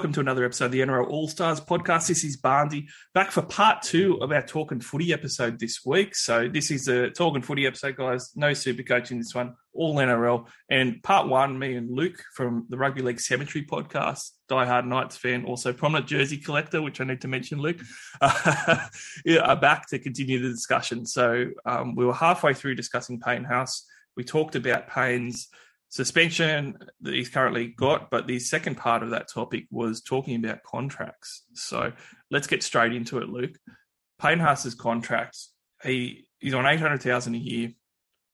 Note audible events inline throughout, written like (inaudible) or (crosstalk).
Welcome to another episode of the NRL All Stars podcast. This is Barnsey back for part two of our Talking Footy episode this week. So this is a Talking Footy episode, guys. No super coaching this one, all NRL. And part one, me and Luke from the Rugby League Cemetery podcast, diehard Knights fan, also prominent jersey collector, which I need to mention, Luke, (laughs) uh, are back to continue the discussion. So um, we were halfway through discussing Payne Haas. We talked about Payne's suspension that he's currently got, but the second part of that topic was talking about contracts. So let's get straight into it, Luke. Payne Haas's contract, he he's on eight hundred thousand a year,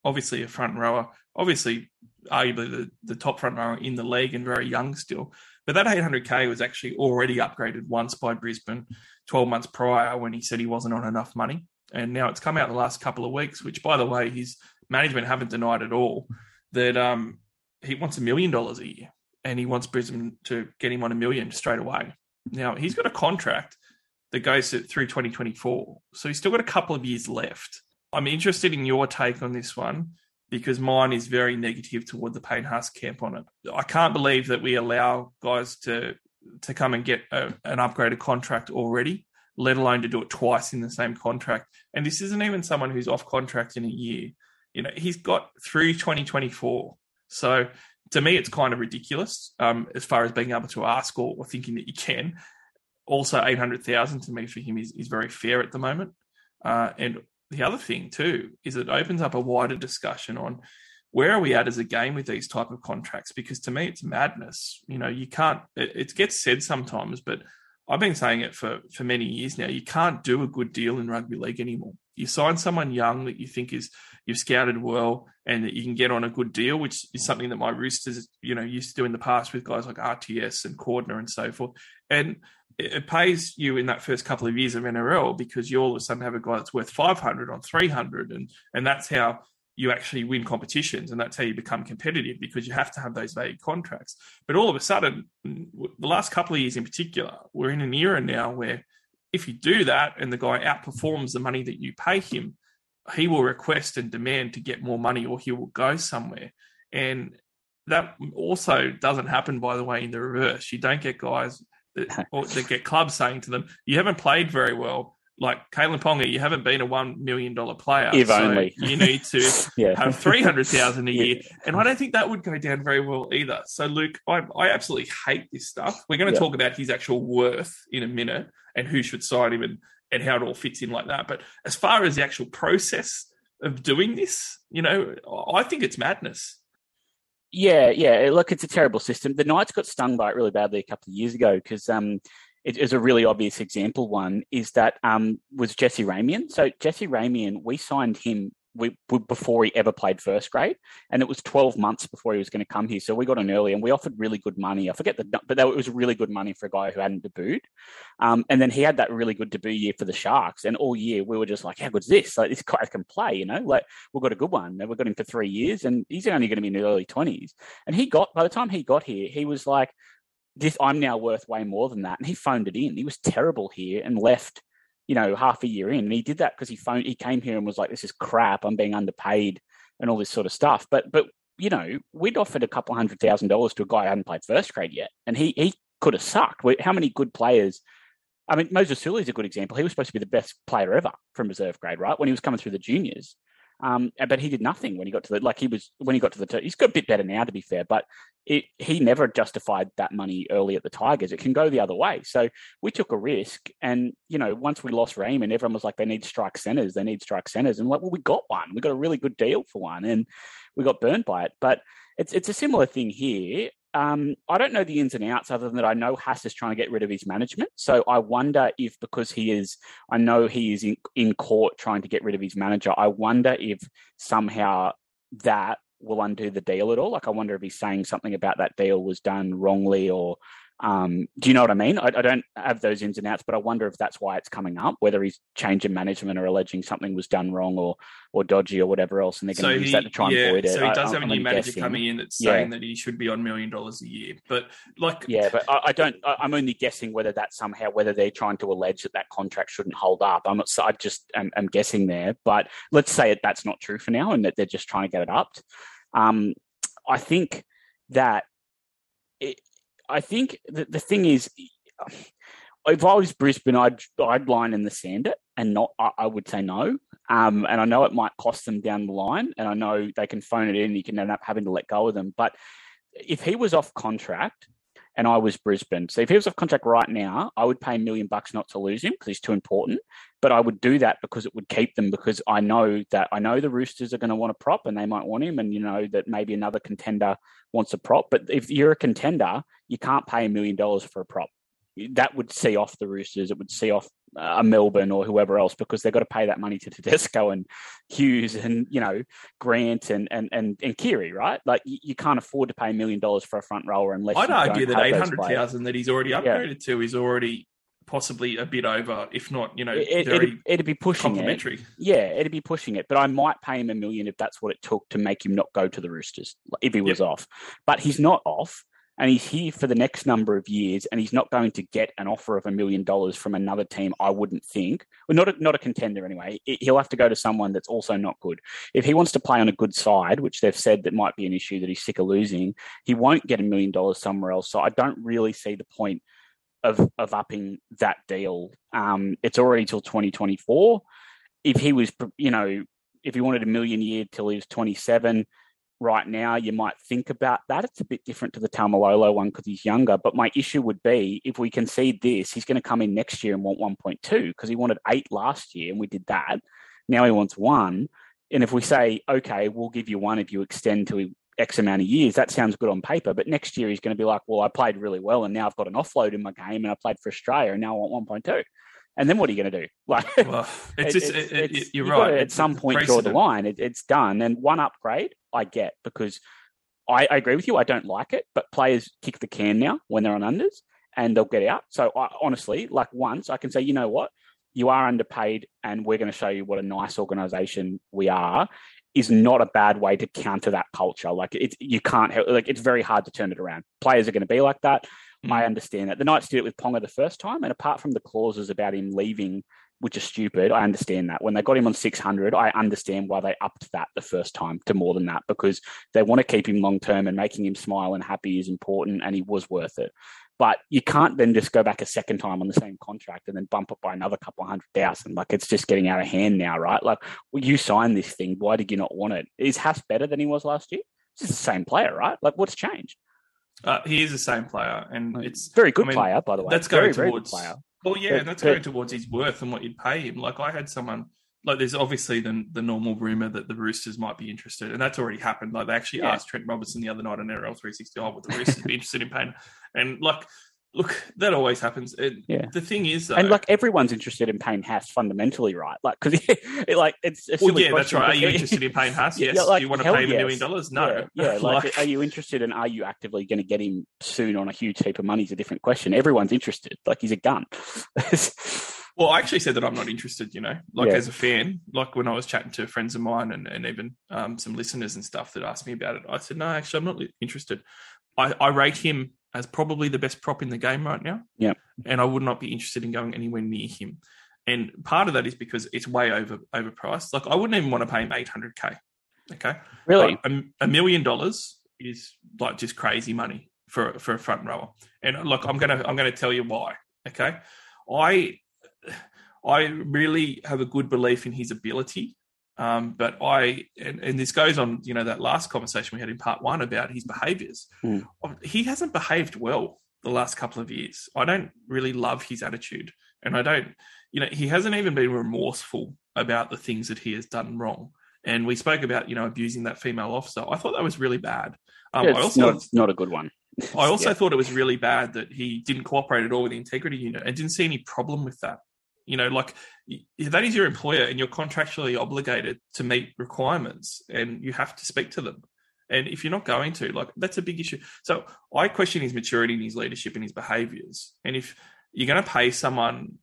obviously a front rower, obviously arguably the, the top front rower in the league and very young still. But that 800k was actually already upgraded once by Brisbane 12 months prior when he said he wasn't on enough money. And now it's come out the last couple of weeks, which by the way, his management haven't denied at all that um, he wants a million dollars a year and he wants Brisbane to get him on a million straight away. Now he's got a contract that goes through 2024, so he's still got a couple of years left. I'm interested in your take on this one because mine is very negative toward the Payne Haas camp on it. I can't believe that we allow guys to to come and get a, an upgraded contract already, let alone to do it twice in the same contract. And this isn't even someone who's off contract in a year. You know, he's got through 2024 so to me, it's kind of ridiculous um, as far as being able to ask or, or thinking that you can. Also, eight hundred thousand to me for him is, is very fair at the moment. Uh, and the other thing too is it opens up a wider discussion on where are we at as a game with these type of contracts? Because to me, it's madness. You know, you can't. It, it gets said sometimes, but I've been saying it for for many years now. You can't do a good deal in rugby league anymore. You sign someone young that you think is you've scouted well and that you can get on a good deal, which is something that my Roosters, you know, used to do in the past with guys like RTS and Cordner and so forth. And it, pays you in that first couple of years of NRL because you all of a sudden have a guy that's worth 500 on 300. And, and that's how you actually win competitions and that's how you become competitive because you have to have those vague contracts. But all of a sudden, the last couple of years in particular, we're in an era now where if you do that and the guy outperforms the money that you pay him, he will request and demand to get more money or he will go somewhere. And that also doesn't happen, by the way, in the reverse. You don't get guys that, (laughs) or that get clubs saying to them, you haven't played very well. Like Kalyn Ponga, you haven't been a one million dollar player. If so only. you need to (laughs) Yeah. have three hundred thousand a Yeah. year, and I don't think that would go down very well either. So, Luke, I, I absolutely hate this stuff. We're going to Yeah. talk about his actual worth in a minute and who should sign him and and how it all fits in like that. But as far as the actual process of doing this, you know, I think it's madness. Yeah, yeah. Look, it's a terrible system. The Knights got stung by it really badly a couple of years ago because um, it is a really obvious example. One is that um, was Jesse Ramien. So Jesse Ramien, we signed him we, before he ever played first grade, and it was 12 months before he was going to come here. So we got in early, and we offered really good money. I forget the, but that, it was really good money for a guy who hadn't debuted. Um, and then he had that really good debut year for the Sharks, and all year we were just like, "How good's this? Like this guy can play, you know? Like we've got a good one. And we've got him for three years, and he's only going to be in the early 20s. And he got by the time he got here, he was like, "This I'm now worth way more than that." And he phoned it in. He was terrible here and left. You know, half a year in, and he did that because he phoned. He came here and was like, "This is crap. I'm being underpaid," and all this sort of stuff. But but you know, we'd offered a couple hundred thousand dollars to a guy who hadn't played first grade yet, and he he could have sucked. How many good players? I mean, Moses Suli is a good example. He was supposed to be the best player ever from reserve grade, right? When he was coming through the juniors, um, but he did nothing when he got to the like he was when he got to the. He's got a bit better now, to be fair, but it, he never justified that money early at the Tigers. It can go the other way. So we took a risk, and you know, once we lost Raymond, everyone was like, they need strike centers, they need strike centers, and like, well, we got one. We got a really good deal for one, and we got burned by it. But it's it's a similar thing here. Um, I don't know the ins and outs other than that I know Haas is trying to get rid of his management. So I wonder if because he is, I know he is in, in court trying to get rid of his manager. I wonder if somehow that will undo the deal at all. Like I wonder if he's saying something about that deal was done wrongly or Um, do you know what I mean? I, I, don't have those ins and outs, but I wonder if that's why it's coming up, whether he's changing management or alleging something was done wrong or or dodgy or whatever else, and they're going so to use that to try and yeah, avoid it. So he does I, have I'm a new manager guessing. coming in that's saying that he should be on million dollars a year, but like yeah, but I, I don't. I, am only guessing whether that somehow whether they're trying to allege that that contract shouldn't hold up. I'm not. I just am, am guessing there, but let's say it, that's not true for now, and that they're just trying to get it upped. Um, I think that it, I think the, the thing is, if I was Brisbane, I'd I'd line in the sand it and not. I, I would say no. Um, and I know it might cost them down the line, and I know they can phone it in. You can end up having to let go of them. But if he was off contract and I was Brisbane. So if he was off contract right now, I would pay a million bucks not to lose him because he's too important. But I would do that because it would keep them because I know that I know the Roosters are going to want a prop and they might want him, and you know that maybe another contender wants a prop. But if you're a contender, you can't pay a million dollars for a prop. That would see off the Roosters. It would see off uh, a Melbourne or whoever else because they've got to pay that money to Tedesco and Hughes and you know Grant and and and, and Keary, right? Like you, you can't afford to pay a million dollars for a front rower unless I'd argue that eight hundred thousand that he's already upgraded yeah. to is already possibly a bit over, if not, you know, it, it'd, it'd, be pushing complimentary. It. Yeah, it'd be pushing it. But I might pay him a million if that's what it took to make him not go to the Roosters if he was yep. off. But he's not off and he's here for the next number of years, and he's not going to get an offer of a million dollars from another team. I wouldn't think, well, not a, not a contender anyway. He'll have to go to someone that's also not good. If he wants to play on a good side, which they've said that might be an issue that he's sick of losing, he won't get a million dollars somewhere else. So I don't really see the point of of upping that deal. Um, it's already till twenty twenty four. If he was, you know, if he wanted a million a year till he was twenty seven right now, you might think about that. It's a bit different to the Taumalolo one because he's younger. But my issue would be if we concede this, he's going to come in next year and want 1.2 because he wanted eight last year and we did that. Now he wants one. And if we say, okay, we'll give you one if you extend to X amount of years, that sounds good on paper. But next year he's going to be like, well, I played really well and now I've got an offload in my game and I played for Australia and now I want 1.2 and then what are you going to do? (laughs) Like, well, it's just, it, it, it's, you're right. at some point, draw the line. it's done. And one upgrade, I get because I, I, agree with you. I don't like it, but players kick the can now when they're on unders and they'll get out. So I, honestly, like once I can say, you know what, you are underpaid, and we're going to show you what a nice organisation we are. Is not a bad way to counter that culture. Like it's you can't help. Like it's very hard to turn it around. Players are going to be like that. Mm. I understand that. The Knights did it with Ponga the first time, and apart from the clauses about him leaving, which is stupid, I understand that. When they got him on 600, I understand why they upped that the first time to more than that because they want to keep him long term and making him smile and happy is important, and he was worth it. But you can't then just go back a second time on the same contract and then bump it by another couple of hundred thousand. Like it's just getting out of hand now, right? Like well, you signed this thing. Why did you not want it? Is Haas better than he was last year? It's just the same player, right? Like what's changed? Uh, he is the same player, and it's very good I mean, player, by the way. That's going very, towards. Very well, yeah, but, and that's but, going towards his worth and what you'd pay him. Like I had someone like there's obviously the the normal rumor that the Roosters might be interested, and that's already happened. Like they actually yeah. asked Trent Robinson the other night on NRL 360, oh, would the Roosters be interested in paying? And like Look, that always happens. It, yeah. The thing is, though, and like everyone's interested in Payne Haas fundamentally, right? Like, because (laughs) it, like it's a well, yeah, that's right. Are you (laughs) interested in Payne Haas? Yes. Yeah, like, Do you want to pay him a million dollars? No. Yeah, yeah. (laughs) like, like, are you interested and are you actively going to get him soon on a huge heap of money? Is a different question. Everyone's interested. Like, he's a gun. well, I actually said that I'm not interested. You know, like yeah. as a fan, like when I was chatting to friends of mine and, and even um, some listeners and stuff that asked me about it, I said no, actually, I'm not interested. I, I rate him as probably the best prop in the game right now. Yeah. And I would not be interested in going anywhere near him. And part of that is because it's way over overpriced. Like I wouldn't even want to pay him 800k. Okay. Really? a, a million dollars is like just crazy money for for a front rower. And look, I'm gonna I'm gonna tell you why. Okay. I I really have a good belief in his ability um, but I, and, and, this goes on, you know, that last conversation we had in part one about his behaviors. Mm. He hasn't behaved well the last couple of years. I don't really love his attitude. And I don't, you know, he hasn't even been remorseful about the things that he has done wrong. And we spoke about, you know, abusing that female officer. I thought that was really bad. Um, yeah, I also, not, not a good one. I also yeah. thought it was really bad that he didn't cooperate at all with the integrity unit and didn't see any problem with that. You know, like that is your employer and you're contractually obligated to meet requirements and you have to speak to them. And if you're not going to, like, that's a big issue. So I question his maturity and his leadership and his behaviors. And if you're going to pay someone,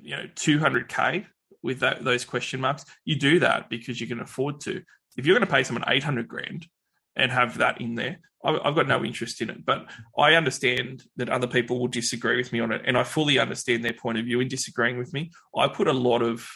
you know, 200K with that, those question marks, you do that because you can afford to. If you're going to pay someone 800 grand and have that in there, I've got no interest in it. But I understand that other people will disagree with me on it. And I fully understand their point of view in disagreeing with me. I put a lot of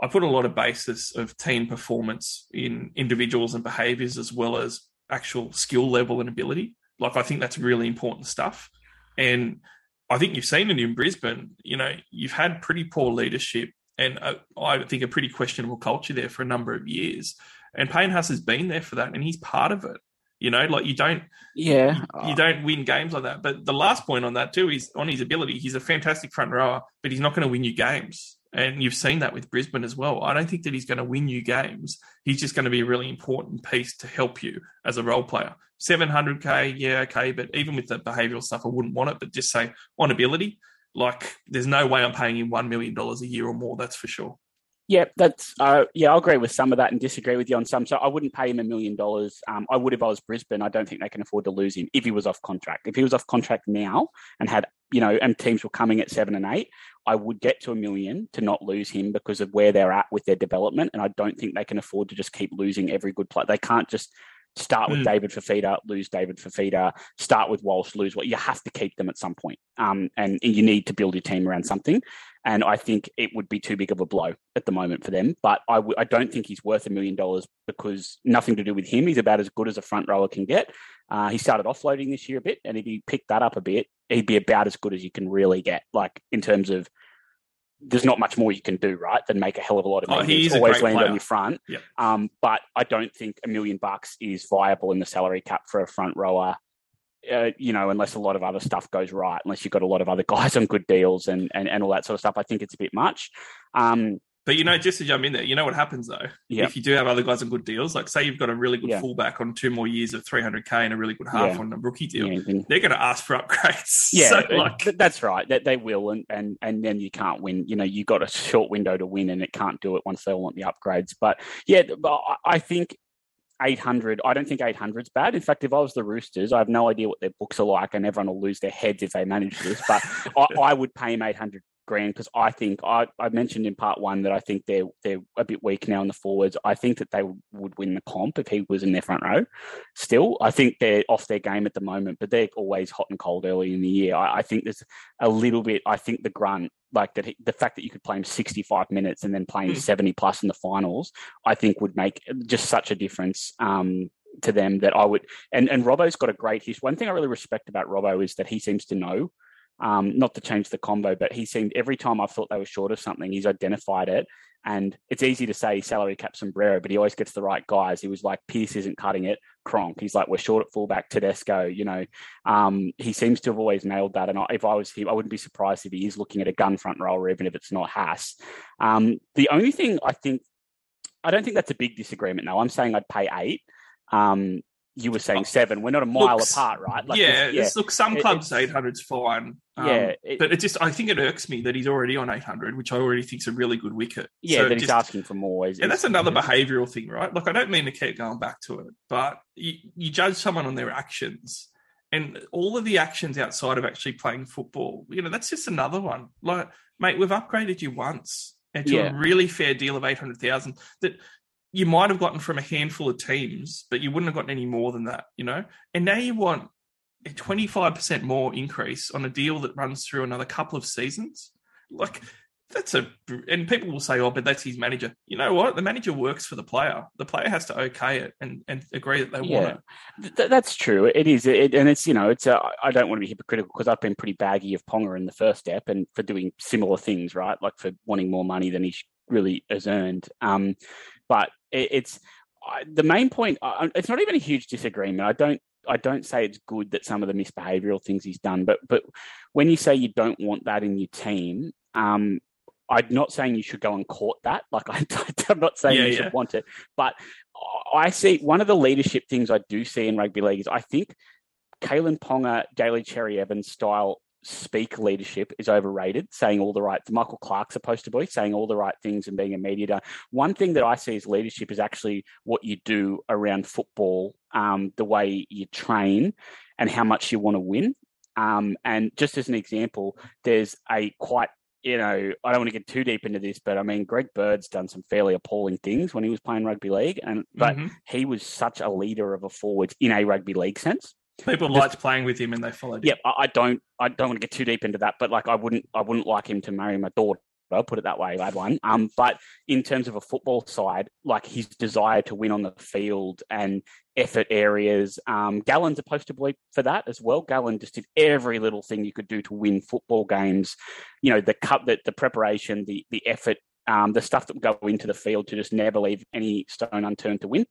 I put a lot of basis of team performance in individuals and behaviors as well as actual skill level and ability. Like I think that's really important stuff. And I think you've seen it in Brisbane. You know, you've had pretty poor leadership and uh, I think a pretty questionable culture there for a number of years. And Payne has been there for that, and he's part of it. You know, like you don't Yeah, you don't win games like that. But the last point on that too is on his ability. He's a fantastic front rower, but he's not going to win you games. And you've seen that with Brisbane as well. I don't think that he's going to win you games. He's just going to be a really important piece to help you as a role player. 700k, yeah, okay, but even with the behavioural stuff, I wouldn't want it. But just say on ability, like there's no way I'm paying him one million dollars a year or more. That's for sure. Yeah, that's uh, yeah. I'll agree with some of that and disagree with you on some. So I wouldn't pay him a million dollars. Um, I would if I was Brisbane. I don't think they can afford to lose him if he was off contract. If he was off contract now and had you know, and teams were coming at seven and eight, I would get to a million to not lose him because of where they're at with their development. And I don't think they can afford to just keep losing every good player. They can't just start with Mm. David Fifita, lose David Fifita, start with Walsh, lose what you have to keep them at some point. Um, and you need to build your team around something. And I think it would be too big of a blow at the moment for them. But I w- I don't think he's worth a million dollars because nothing to do with him. He's about as good as a front rower can get. Uh, he started offloading this year a bit, and if he picked that up a bit, he'd be about as good as you can really get. Like in terms of, there's not much more you can do, right, than make a hell of a lot of Oh, money. he It's is a always land player. on your front. Yep. Um, but I don't think a million bucks is viable in the salary cap for a front rower. Uh, you know, unless a lot of other stuff goes right, unless you've got a lot of other (laughs) guys on good deals and, and, and all that sort of stuff, I think it's a bit much. Um, But you know, just to jump in there, you know what happens though? Yeah. If you do have other guys on good deals, like say you've got a really good Yeah. fullback on two more years of 300k and a really good half Yeah. on a rookie deal, yeah, they're going to ask for upgrades. (laughs) Yeah, So, like, that's right. That they will, and, and and then you can't win. You know, you got a short window to win, and it can't do it once they want the upgrades. But yeah, I think 800. I don't think 800 is bad. In fact, if I was the Roosters, I have no idea what their books are like, and everyone will lose their heads if they manage this. But (laughs) I, I would pay him 800 grand because I think I, I mentioned in part one that I think they're they're a bit weak now in the forwards. I think that they would win the comp if he was in their front row. Still, I think they're off their game at the moment, but they're always hot and cold early in the year. I, I think there's a little bit. I think the grunt, like that, he, the fact that you could play him 65 minutes and then play him Hmm. 70 plus in the finals, I think would make just such a difference. Um, to them that I would and and Robbo's got a great history. One thing I really respect about Robbo is that he seems to know um, not to change the combo, but he seemed every time I thought they were short of something, he's identified it. And it's easy to say salary cap sombrero, but he always gets the right guys. He was like, Pearce isn't cutting it. Cronk. He's like, we're short at fullback. Tedesco, you know, um, he seems to have always nailed that. And I, if I was him, I wouldn't be surprised if he is looking at a gun front rower, even if it's not Haas. Um, the only thing I think, I don't think that's a big disagreement. No, I'm saying I'd pay eight. Um, you were saying seven. We're not a mile Looks- apart, right? Like, yeah, it's- look, some clubs it's- 800's fine. Um, Yeah, it- but it just, I think it irks me that he's already on 800, which I already think's a really good wicket. yeah, So that just- he's asking for more. Is, Yeah, that's is- another behavioural thing, right? Like I don't mean to keep going back to it, but you, you judge someone on their actions, and all of the actions outside of actually playing football, you know, that's just another one. Like, mate, we've upgraded you once and to Yeah. a really fair deal of eight hundred thousand that you might have gotten from a handful of teams, but you wouldn't have gotten any more than that, you know. And now you want a twenty five percent more increase on a deal that runs through another couple of seasons, like that's a and people will say, "Oh, but that's his manager." You know what? The manager works for the player. The player has to okay it and, and agree that they want it. Th- that's true. It is, it, and it's you know, it's. A, I don't want to be hypocritical because I've been pretty baggy of Ponga in the first step and for doing similar things, right? Like for wanting more money than he really has earned. Um, but it, it's I, the main point. I, it's not even a huge disagreement. I don't. I don't say it's good that some of the misbehavioral things he's done, but but when you say you don't want that in your team, um, I'm not saying you should go and court that. Like (laughs) I, I'm not saying Yeah, you yeah. should want it, but I see one of the leadership things I do see in rugby league is I think Kalyn Ponga, Daly Cherry Evans style speak leadership is overrated, saying all the right, Michael Clark's supposed to be saying all the right things and being a mediator. One thing that I see as leadership is actually what you do around football, um, the way you train and how much you want to win. Um, and just as an example, there's a quite you know, I don't want to get too deep into this, but I mean, Greg Bird's done some fairly appalling things when he was playing rugby league, and but Mhm. he was such a leader of a forward in a rugby league sense. People liked playing with him and they followed him. Yep, I, I don't, I don't want to get too deep into that, but like, I wouldn't, I wouldn't like him to marry my daughter. I'll put it that way, lad one. Um, but in terms of a football side, like his desire to win on the field and effort areas, um, Gallen's a poster boy for that as well. Gallen just did every little thing you could do to win football games. You know, the cup, the, the preparation, the the effort. Um, the stuff that would go into the field to just never leave any stone unturned to win.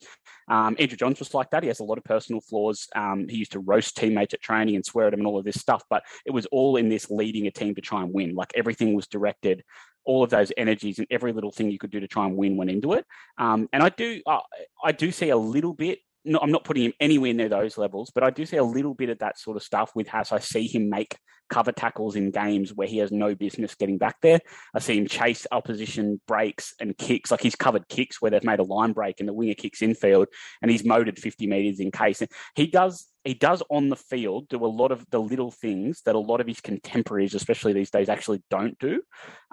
Um, Andrew Johns was like that. He has a lot of personal flaws. Um, he used to roast teammates at training and swear at them and all of this stuff, but it was all in this leading a team to try and win. Like everything was directed, all of those energies and every little thing you could do to try and win went into it. Um, and I do, uh, I do see a little bit. No, I'm not putting him anywhere near those levels, but I do see a little bit of that sort of stuff with Haas. I see him make cover tackles in games where he has no business getting back there. I see him chase opposition breaks and kicks, like he's covered kicks where they've made a line break and the winger kicks infield and he's motored 50 metres in case. And he does he does on the field do a lot of the little things that a lot of his contemporaries, especially these days, actually don't do.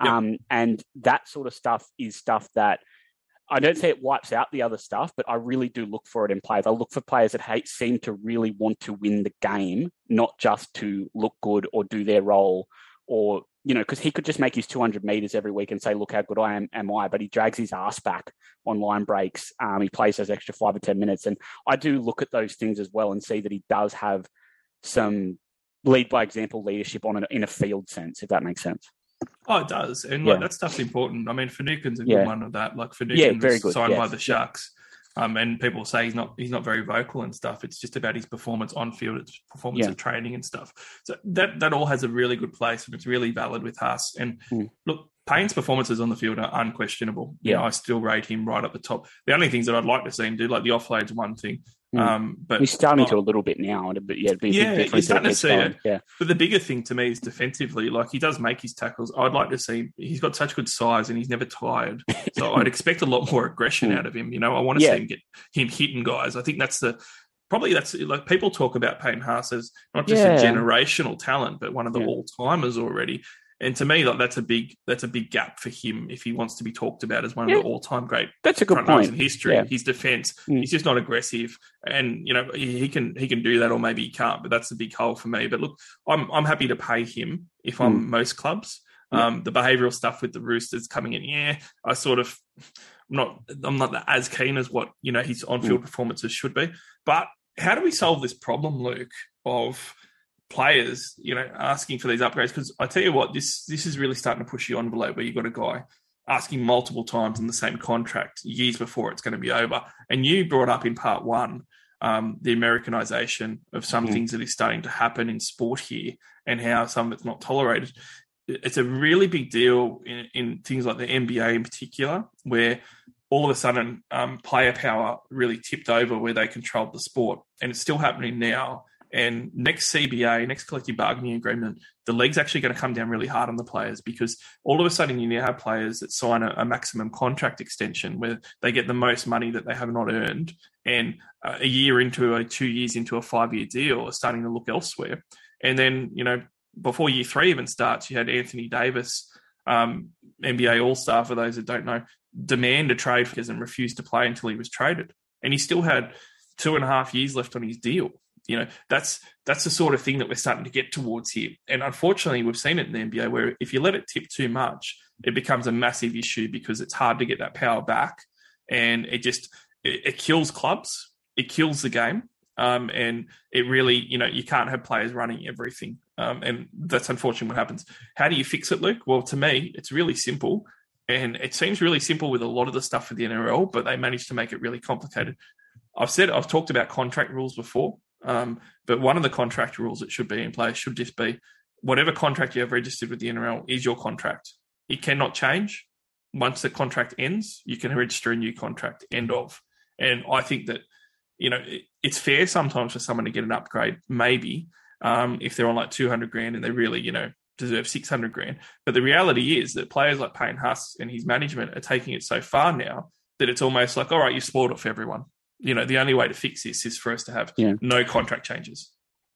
Yep. Um, and that sort of stuff is stuff that I don't say it wipes out the other stuff, but I really do look for it in players. I look for players that hate, seem to really want to win the game, not just to look good or do their role or, you know, because he could just make his 200 meters every week and say, look how good I am, am I, but he drags his ass back on line breaks. Um, he plays those extra five or 10 minutes. And I do look at those things as well and see that he does have some lead by example leadership on it in a field sense, if that makes sense. Oh, it does, and like Yeah. that stuff's important. I mean, Finucane's a Yeah. good one of that. Like Finucane Yeah, was very good, signed by the Sharks, um, and people say he's not he's not very vocal and stuff. It's just about his performance on field, it's performance Yeah. of training and stuff. So that that all has a really good place, and it's really valid with Haas. And Mm. look, Payne's performances on the field are unquestionable. You Yeah. know, I still rate him right up the top. The only things that I'd like to see him do, like the offload's one thing, Mm. um, but He's starting oh, to a little bit now, and but yeah, it'd be a Yeah, you're starting to see it. Yeah, But the bigger thing to me is defensively. Like he does make his tackles. I'd like to see. He's got such good size and he's never tired. So (laughs) I'd expect a lot more aggression out of him. You know, I want to Yeah. see him get him hitting guys. I think that's the probably that's like people talk about Peyton Haas as not just Yeah. a generational talent, but one of the Yeah. all timers already. And to me, like that's a big that's a big gap for him if he wants to be talked about as one Yeah. of the all time great that's a good front point. in history. Yeah. His defense, Mm. he's just not aggressive, and you know he, he can he can do that, or maybe he can't. But that's the big hole for me. But look, I'm I'm happy to pay him if I'm most clubs. Um, the behavioural stuff with the Roosters coming in, yeah, I sort of I'm not I'm not as keen as what you know his on field performances should be. But how do we solve this problem, Luke, of players, you know, asking for these upgrades? Because I tell you what, this this is really starting to push you the envelope where you've got a guy asking multiple times in the same contract years before it's going to be over. And you brought up in part one um, the Americanization of some Mhm. things that is starting to happen in sport here and how some of it's not tolerated. It's a really big deal in, in things like the NBA in particular, where all of a sudden um, player power really tipped over where they controlled the sport. And it's still happening now. And next CBA, next collective bargaining agreement, the league's actually going to come down really hard on the players because all of a sudden you now have players that sign a, a maximum contract extension where they get the most money that they have not earned. And uh, a year into a two years into a five year deal are starting to look elsewhere. And then, you know, before year three even starts, you had Anthony Davis, um, NBA All Star, for those that don't know, demand a trade because and refused to play until he was traded. And he still had two and a half years left on his deal. You know, that's that's the sort of thing that we're starting to get towards here. And unfortunately, we've seen it in the NBA where if you let it tip too much, it becomes a massive issue because it's hard to get that power back, and it just it, it kills clubs, it kills the game, um, and it really, you know, you can't have players running everything, um, and that's unfortunately what happens. How do you fix it, Luke? Well, to me, it's really simple. And it seems really simple with a lot of the stuff for the NRL, but they managed to make it really complicated. I've said I've talked about contract rules before, um, but one of the contract rules that should be in place should just be whatever contract you have registered with the NRL is your contract. It cannot change. Once the contract ends, you can register a new contract. End of. And I think that you know it, it's fair sometimes for someone to get an upgrade, maybe, um, if they're on like 200 grand and they really, you know, deserve 600 grand. But the reality is that players like Payne Haas and his management are taking it so far now that it's almost like, all right, you've spoiled it for everyone. You know, the only way to fix this is for us to have Yeah. no contract changes.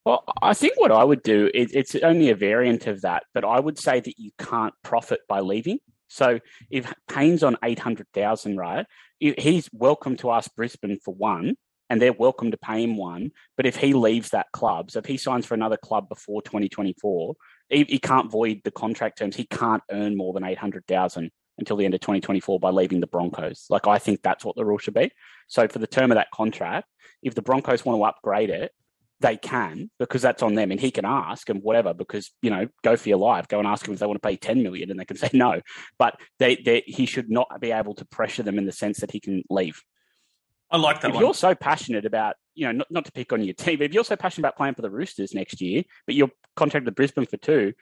Well, I think what I would do is it's only a variant of that, but I would say that you can't profit by leaving. So if Payne's on eight hundred thousand, right, he's welcome to ask Brisbane for one, and they're welcome to pay him one. But if he leaves that club, so if he signs for another club before twenty twenty four, he, he can't void the contract terms. He can't earn more than eight hundred thousand until the end of twenty twenty four by leaving the Broncos. Like I think that's what the rule should be. So for the term of that contract, if the Broncos want to upgrade it, they can because that's on them and he can ask and whatever because you know go for your life go and ask him if they want to pay 10 million and they can (laughs) say no but they, they he should not be able to pressure them in the sense that he can leave I like that if one. you're so passionate about you know not, not to pick on your team but if you're so passionate about playing for the roosters next year but you're contracted to brisbane for two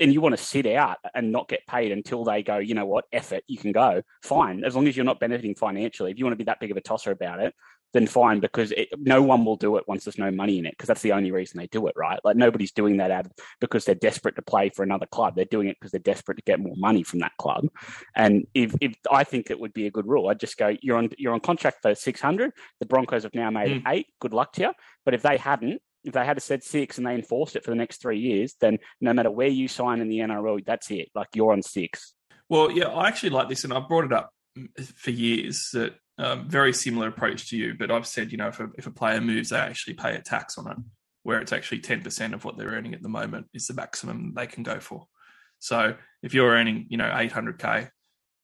and you want to sit out and not get paid until they go you know what? Effort, you can go. Fine as long as you're not benefiting financially. If you want to be that big of a tosser about it then fine because it, no one will do it once there's no money in it because that's the only reason they do it right? Like nobody's doing that out because they're desperate to play for another club. They're doing it because they're desperate to get more money from that club. And if, if i think it would be a good rule. I'd just go you're on you're on contract for 600 the broncos have now made it eight. Good luck to you but if they hadn't if they had a said six and they enforced it for the next three years then no matter where you sign in the nrl that's it like you're on six Well, yeah, I actually like this, and I've brought it up for years. That um, very similar approach to you, but I've said, you know, if a, if a player moves, they actually pay a tax on it, where it's actually ten percent of what they're earning at the moment is the maximum they can go for. So if you're earning, you know, eight hundred k,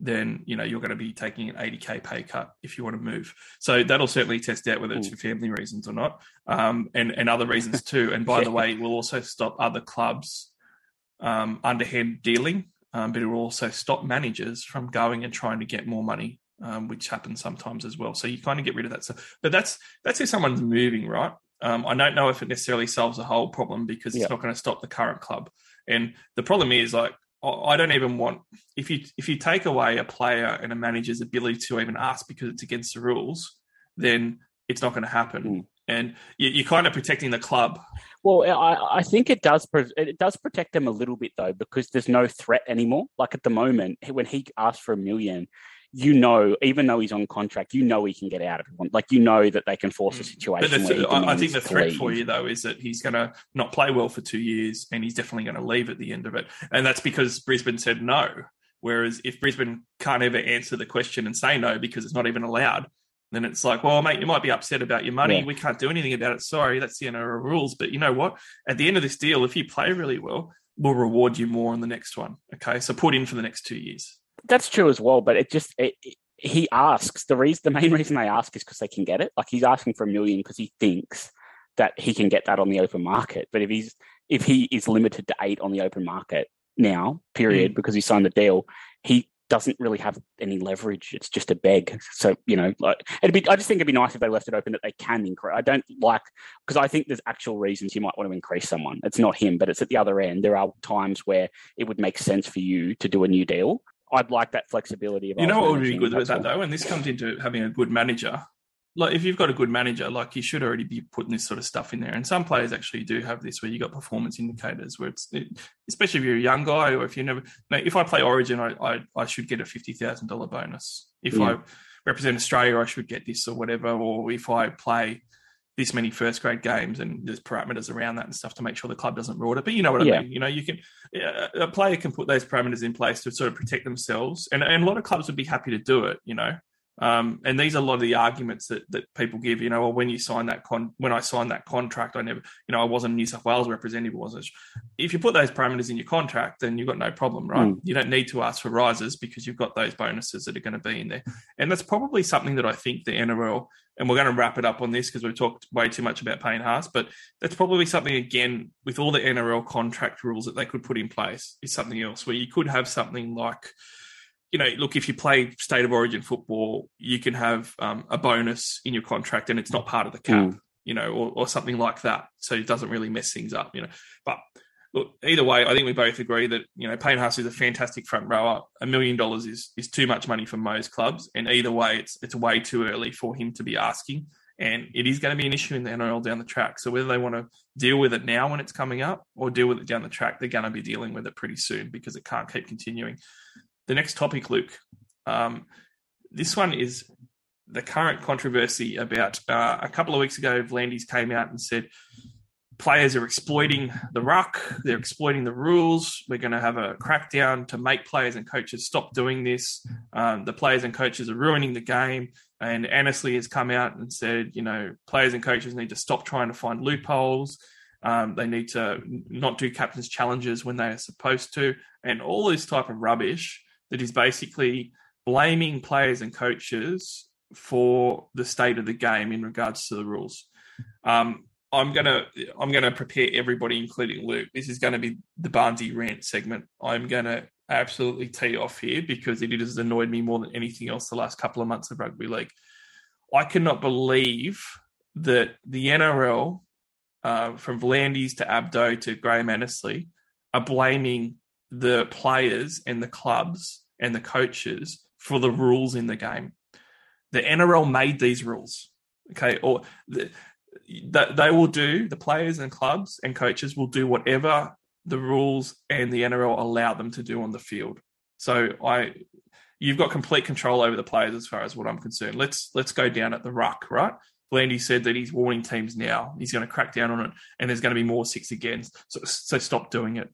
then you know you're going to be taking an eighty k pay cut if you want to move. So that'll certainly test out whether it's for family reasons or not, um, and and other reasons (laughs) too. And by the way, it will also stop other clubs um, underhand dealing um, but it will also stop managers from going and trying to get more money, um, which happens sometimes as well. So you kind of get rid of that stuff. But that's that's if someone's moving, right? Um, I don't know if it necessarily solves the whole problem because it's Yeah. not going to stop the current club. And the problem is, like, I I don't even want if you if you take away a player and a manager's ability to even ask because it's against the rules, then it's not going to happen. Mm. And you, you're kind of protecting the club. Well, I, I think it does. pro- It does protect them a little bit though, because there's no threat anymore. Like at the moment, when he asked for a million, you know, even though he's on contract, you know he can get out of it. Like you know that they can force a Mm. But situation. he I, I think the threat leave. for you though is that he's going to not play well for two years, and he's definitely going to leave at the end of it. And that's because Brisbane said no. Whereas if Brisbane can't ever answer the question and say no because it's not even allowed, then it's like, well, mate, you might be upset about your money. Yeah. We can't do anything about it. Sorry, that's the NRL rules. But you know what? At the end of this deal, if you play really well, we'll reward you more on the next one. Okay, so put in for the next two years. That's true as well, but it just it, it- he asks the reason. The main reason they ask is because they can get it. Like he's asking for a million because he thinks that he can get that on the open market. But if he's if he is limited to eight on the open market now, period, mm. because he signed the deal, he doesn't really have any leverage. It's just a beg. So you know, like it'd be. I just think it'd be nice if they left it open that they can increase. I don't like because I think there's actual reasons you might want to increase someone. It's not him, but it's at the other end. There are times where it would make sense for you to do a new deal. I'd like that flexibility. You know what would be good with that though, and this comes into having a good manager. Like if you've got a good manager, like you should already be putting this sort of stuff in there. And some players actually do have this, where you got performance indicators, where it's it, especially if you're a young guy or if you never. If I play Origin, I I, I should get a fifty thousand dollar bonus. If Yeah. I represent Australia, I should get this or whatever. Or if I play this many first grade games and there's parameters around that and stuff to make sure the club doesn't reward it. But you know what I Yeah. mean. You know, you can uh, a player can put those parameters in place to sort of protect themselves, and, and a lot of clubs would be happy to do it. You know, um, and these are a lot of the arguments that, that people give. You know, well, when you sign that con, when I signed that contract, I never, you know, I wasn't a New South Wales representative. Wasn't. If you put those parameters in your contract, then you've got no problem, right? Mm. You don't need to ask for rises because you've got those bonuses that are going to be in there, and that's probably something that I think the NRL. And we're going to wrap it up on this because we've talked way too much about Payne Haas, but that's probably something again with all the NRL contract rules that they could put in place is something else where you could have something like, you know, look, if you play state of origin football, you can have um, a bonus in your contract and it's not part of the cap, Mm. you know, or, or something like that. So it doesn't really mess things up, you know. But look, either way, I think we both agree that, you know, Payne Haas is a fantastic front rower. A million dollars is is too much money for most clubs. And either way, it's it's way too early for him to be asking. And it is going to be an issue in the NRL down the track. So whether they want to deal with it now when it's coming up or deal with it down the track, they're going to be dealing with it pretty soon because it can't keep continuing. The next topic, Luke, um, this one is the current controversy about uh, a couple of weeks ago, V'landys came out and said players are exploiting the ruck, they're exploiting the rules. We're going to have a crackdown to make players and coaches stop doing this. Um, the players and coaches are ruining the game. And Annesley has come out and said, you know, players and coaches need to stop trying to find loopholes. Um, they need to not do captain's challenges when they are supposed to, and all this type of rubbish that is basically blaming players and coaches for the state of the game in regards to the rules. Um, I'm gonna I'm gonna prepare everybody, including Luke. This is to be the Barnsey rant segment. I'm gonna absolutely tee off here because it has annoyed me more than anything else the last couple of months of rugby league. I cannot believe that the NRL, uh, from V'landys to Abdo to Graham Annesley, are blaming the players and the clubs and the coaches for the rules in the game. The NRL made these rules, okay, or the, they will do the players and clubs and coaches will do whatever the rules and the NRL allow them to do on the field. So I you've got complete control over the players as far as what I'm concerned. Let's let's go down at the ruck, right? Blandy said that he's warning teams now. He's going to crack down on it, and there's going to be more six again. So, so stop doing it.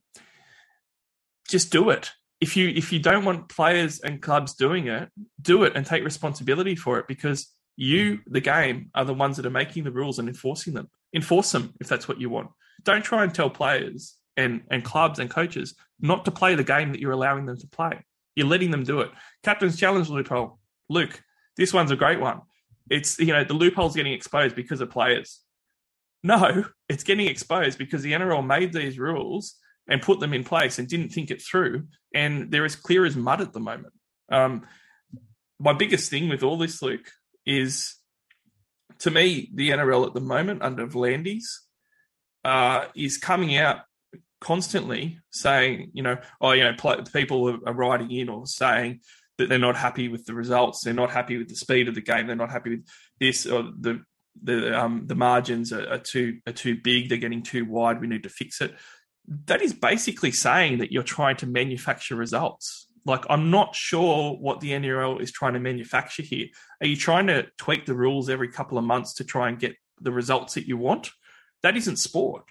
Just do it. If you if you don't want players and clubs doing it, do it and take responsibility for it because you, the game, are the ones that are making the rules and enforcing them. Enforce them if that's what you want. Don't try and tell players and, and clubs and coaches not to play the game that you're allowing them to play. You're letting them do it. Captain's challenge loophole. Luke, this one's a great one. It's, you know, the loophole's getting exposed because of players. No, it's getting exposed because the NRL made these rules and put them in place and didn't think it through. And they're as clear as mud at the moment. Um, my biggest thing with all this, Luke, is to me the NRL at the moment under V'landys uh, is coming out constantly saying, you know, oh, you know, people are writing in or saying that they're not happy with the results, they're not happy with the speed of the game, they're not happy with this or the the um, the margins are, are too are too big, they're getting too wide. We need to fix it. That is basically saying that you're trying to manufacture results. Like, I'm not sure what the NRL is trying to manufacture here. Are you trying to tweak the rules every couple of months to try and get the results that you want? That isn't sport.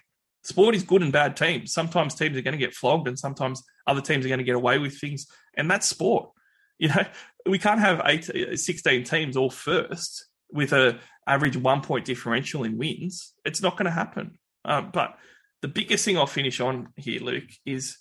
Sport is good and bad teams. Sometimes teams are going to get flogged, and sometimes other teams are going to get away with things, and that's sport. You know, we can't have eight, 16 teams all first with a average one point differential in wins. It's not going to happen. Um, but the biggest thing I'll finish on here, Luke, is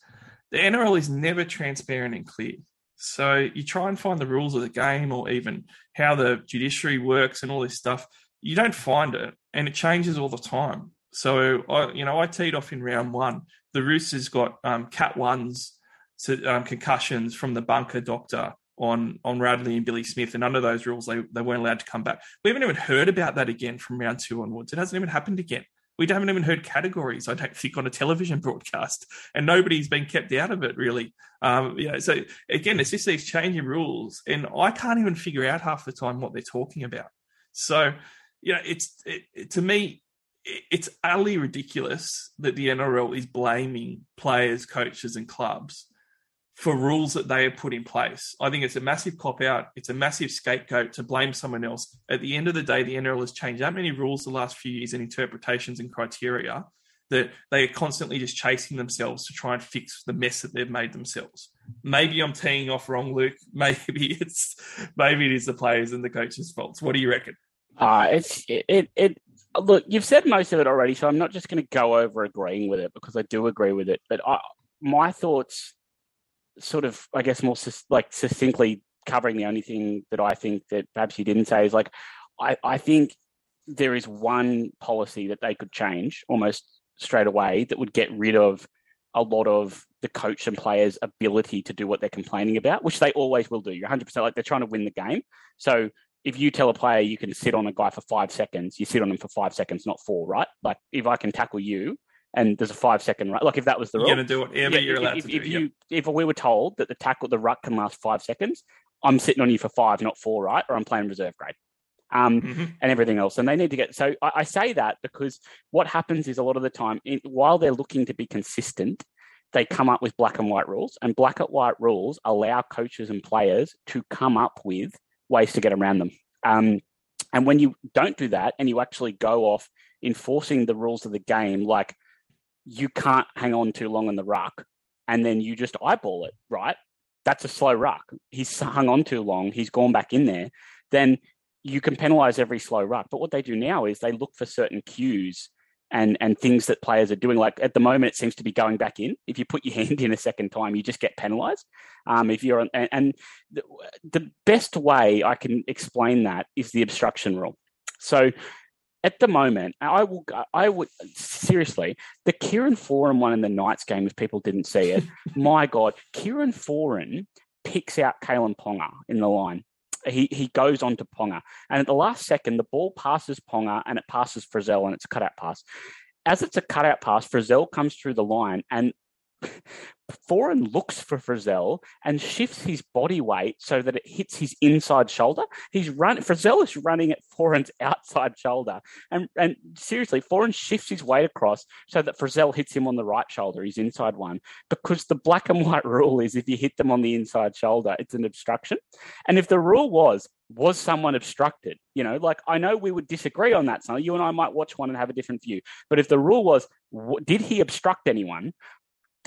the NRL is never transparent and clear. So you try and find the rules of the game or even how the judiciary works and all this stuff. You don't find it, and it changes all the time. So I, you know, I teed off in round one. The Roosters got um, cat ones, to, um, concussions from the bunker doctor on on Radley and Billy Smith, and under those rules, they they weren't allowed to come back. We haven't even heard about that again from round two onwards. It hasn't even happened again. We haven't even heard categories, I don't think, on a television broadcast, and nobody's been kept out of it really. Um, you know, so again, it's just these changing rules, and I can't even figure out half the time what they're talking about. So, you know, it's it, it, to me, it, it's utterly ridiculous that the NRL is blaming players, coaches, and clubs for rules that they have put in place. I think it's a massive cop out. It's a massive scapegoat to blame someone else. At the end of the day, the NRL has changed that many rules the last few years and interpretations and criteria that they are constantly just chasing themselves to try and fix the mess that they've made themselves. Maybe I'm teeing off wrong, Luke. (laughs) Maybe it's maybe it is the players and the coaches' faults. What do you reckon? Uh, it's it, it, it look, you've said most of it already, so I'm not just going to go over agreeing with it because I do agree with it. But I, my thoughts sort of, I guess, more like succinctly covering the only thing that I think that perhaps you didn't say is like, I, I think there is one policy that they could change almost straight away that would get rid of a lot of the coach and players' ability to do what they're complaining about, which they always will do. You're 100% like they're trying to win the game. So if you tell a player you can sit on a guy for five seconds, you sit on him for five seconds, not four, right? Like if I can tackle you, and there's a five second run. Like if that was the rule, you're going to do whatever yeah, you're allowed if, to if, do. If you if we were told that the tackle the ruck can last five seconds, I'm sitting on you for five, not four, right? Or I'm playing reserve grade. um, Mhm. and everything else. And they need to get. So I, I say that because what happens is a lot of the time, in, while they're looking to be consistent, they come up with black and white rules, and black and white rules allow coaches and players to come up with ways to get around them. Um, and when you don't do that, and you actually go off enforcing the rules of the game, like you can't hang on too long in the ruck, and then you just eyeball it, right? That's a slow ruck. He's hung on too long. He's gone back in there. Then you can penalise every slow ruck. But what they do now is they look for certain cues and and things that players are doing. Like at the moment, it seems to be going back in. If you put your (laughs) hand in a second time, you just get penalised. Um, if you're on, and, and the, the best way I can explain that is the obstruction rule. So at the moment, I will, I would seriously, the Kieran Foran one in the Knights game, if people didn't see it, (laughs) my God, Kieran Foran picks out Kalyn Ponga in the line. He, he goes on to Ponga. And at the last second, the ball passes Ponga and it passes Frizell and it's a cutout pass. As it's a cutout pass, Frizell comes through the line and Foran looks for Frizell and shifts his body weight so that it hits his inside shoulder. He's run Frizell is running at Foran's (laughs) outside shoulder. And and seriously, Foran shifts his weight across so that Frizell hits him on the right shoulder, his inside one. Because the black and white (laughs) rule is if you hit them on the inside shoulder, it's an obstruction. And if the rule was was someone obstructed? You know, like I know we would disagree on that. So you and I might watch one and have a different view. But if the rule was, did he obstruct anyone?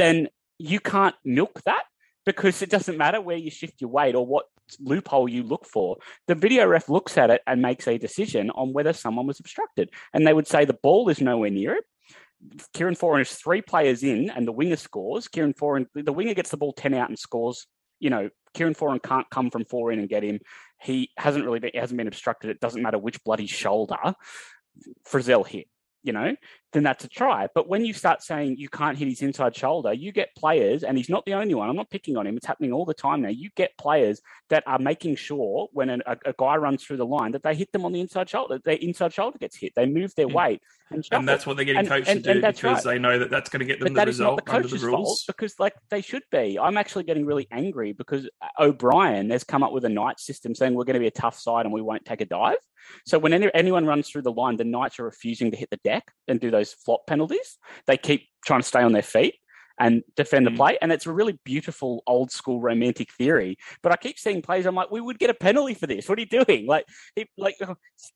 Then you can't milk that because it doesn't matter where you shift your weight or what loophole you look for. The video ref looks at it and makes a decision on whether someone was obstructed. And they would say the ball is nowhere near it. Kieran Foran is three players in and the winger scores. Kieran Foran, the winger gets the ball 10 out and scores. You know, Kieran Foran can't come from four in and get him. He hasn't really been, hasn't been obstructed. It doesn't matter which bloody shoulder Frizell hit, you know, then that's a try. But when you start saying you can't hit his inside shoulder, you get players, and he's not the only one. I'm not picking on him. It's happening all the time now. You get players that are making sure when an, a, a guy runs through the line that they hit them on the inside shoulder. Their inside shoulder gets hit. They move their Yeah. weight and. And that's what they're getting And- coached and- to do because right. they know that that's going to get them but the that is not result the under the fault rules. because, like, they should be. I'm actually getting really angry because uh, O'Brien has come up with a night system saying we're going to be a tough side and we won't take a dive. So when any, anyone runs through the line, the Knights are refusing to hit the deck and do those flop penalties. They keep trying to stay on their feet and defend the Mm. play. And it's a really beautiful old school romantic theory. But I keep seeing plays. I'm like, we would get a penalty for this. What are you doing? Like, it, like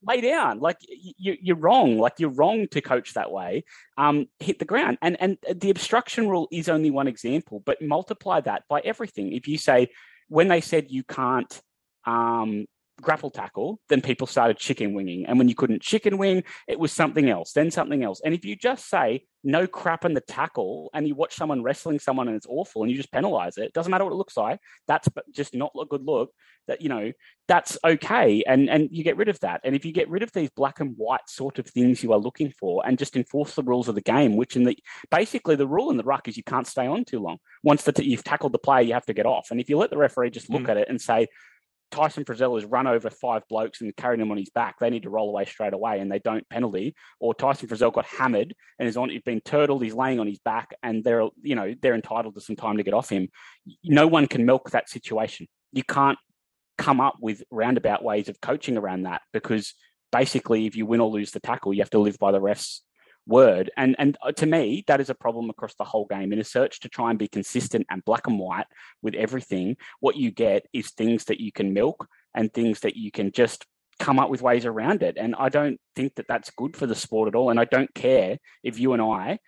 lay down. Like you, you're wrong. Like you're wrong to coach that way. Um, hit the ground. And and the obstruction rule is only one example. But multiply that by everything. If you say when they said you can't um, grapple tackle, then people started chicken winging. And when you couldn't chicken wing, it was something else, then something else. And if you just say no crap in the tackle and you watch someone wrestling someone and it's awful and you just penalize it, doesn't matter what it looks like, that's just not a good look, that, you know, that's okay. And, and you get rid of that. And if you get rid of these black and white sort of things you are looking for and just enforce the rules of the game, which in the, basically the rule in the ruck is you can't stay on too long. Once the t- you've tackled the player, you have to get off. And if you let the referee just look Mm. at it and say, Tyson Frizell has run over five blokes and carried them on his back. They need to roll away straight away, and they don't penalty. Or Tyson Frizell got hammered and is on. He's been turtled. He's laying on his back, and they're you know they're entitled to some time to get off him. No one can milk that situation. You can't come up with roundabout ways of coaching around that because basically, if you win or lose the tackle, you have to live by the refs word. And and uh, to me, that is a problem across the whole game. In a search to try and be consistent and black and white with everything, what you get is things that you can milk and things that you can just come up with ways around it. And I don't think that that's good for the sport at all. And I don't care if you and I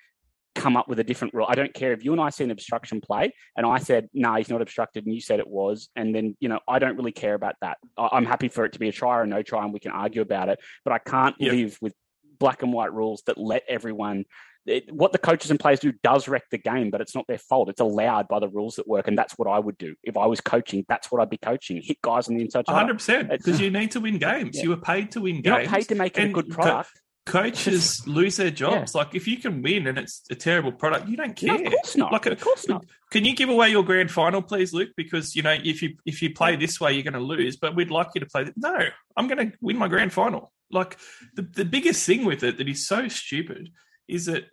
come up with a different rule. I don't care if you and I see an obstruction play and I said, no, nah, he's not obstructed and you said it was. And then, you know, I don't really care about that. I'm happy for it to be a try or no try and we can argue about it. But I can't Yep. live with black and white rules that let everyone. It, what the coaches and players do does wreck the game, but it's not their fault. It's allowed by the rules that work, and that's what I would do if I was coaching. That's what I'd be coaching: hit guys on the inside. hundred percent because you need to win (laughs) games. Yeah. You were paid to win You're games. not paid to make it a And good co- product. Coaches (laughs) lose their jobs. Like if you can win and it's a terrible product, you don't No, care. of course not. Like a- of course not. Can you give away your grand final, please, Luke? Because you know if you if you play this way, you're going to lose. But we'd like you to play. Th- no, I'm going to win my grand final. Like the the biggest thing with it that is so stupid is that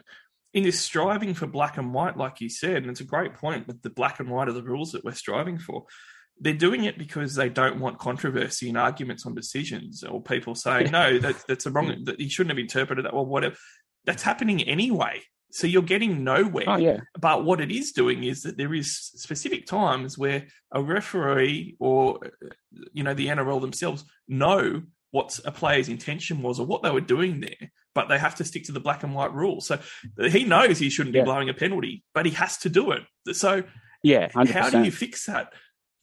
in this striving for black and white, like you said, and it's a great point with the black and white of the rules that we're striving for. they're doing it because they don't want controversy and arguments on decisions or people saying no that, that's a wrong that you shouldn't have interpreted that or whatever. That's happening anyway. So you're getting nowhere. Oh yeah, but what it is doing is that there is specific times where a referee or you know the NRL themselves know what a player's intention was or what they were doing there, but they have to stick to the black and white rules. So he knows he shouldn't Yeah. be blowing a penalty, but he has to do it. So yeah, hundred how do you fix that?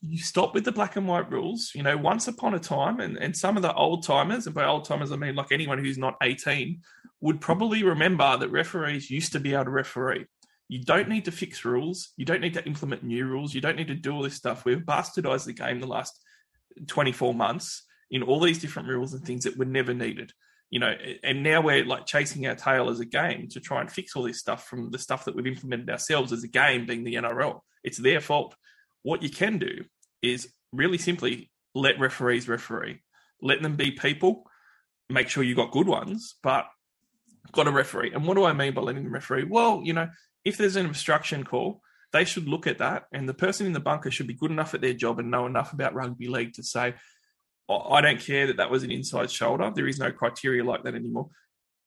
You stop with the black and white rules. You know, once upon a time, and, and some of the old timers, and by old timers I mean like anyone who's not 18, would probably remember that referees used to be able to referee. You don't need to fix rules. You don't need to implement new rules. You don't need to do all this stuff. We've bastardized the game the last 24 months in all these different rules and things that were never needed. You know, and now we're like chasing our tail as a game to try and fix all this stuff from the stuff that we've implemented ourselves as a game, being the NRL. It's their fault. What you can do is really simply let referees referee, let them be people, make sure you got good ones, but got a referee. And what do I mean by letting them referee? Well, you know, if there's an obstruction call, they should look at that, and the person in the bunker should be good enough at their job and know enough about rugby league to say, "Oh, I don't care that that was an inside shoulder. There is no criteria like that anymore.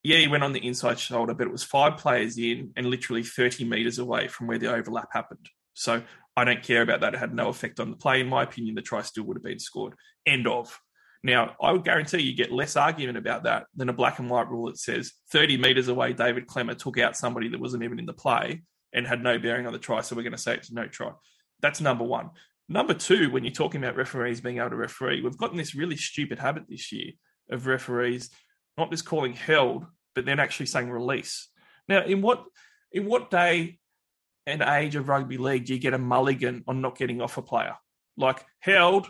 Yeah, he went on the inside shoulder, but it was five players in and literally 30 metres away from where the overlap happened. So I don't care about that. It had no effect on the play. In my opinion, the try still would have been scored. End of. Now, I would guarantee you get less argument about that than a black and white rule that says 30 metres away, David Klemmer took out somebody that wasn't even in the play and had no bearing on the try. So we're going to say it's no try. That's number one. Number two, when you're talking about referees being able to referee, we've gotten this really stupid habit this year of referees not just calling held, but then actually saying release. Now, in what in what day and age of rugby league do you get a mulligan on not getting off a player? Like held,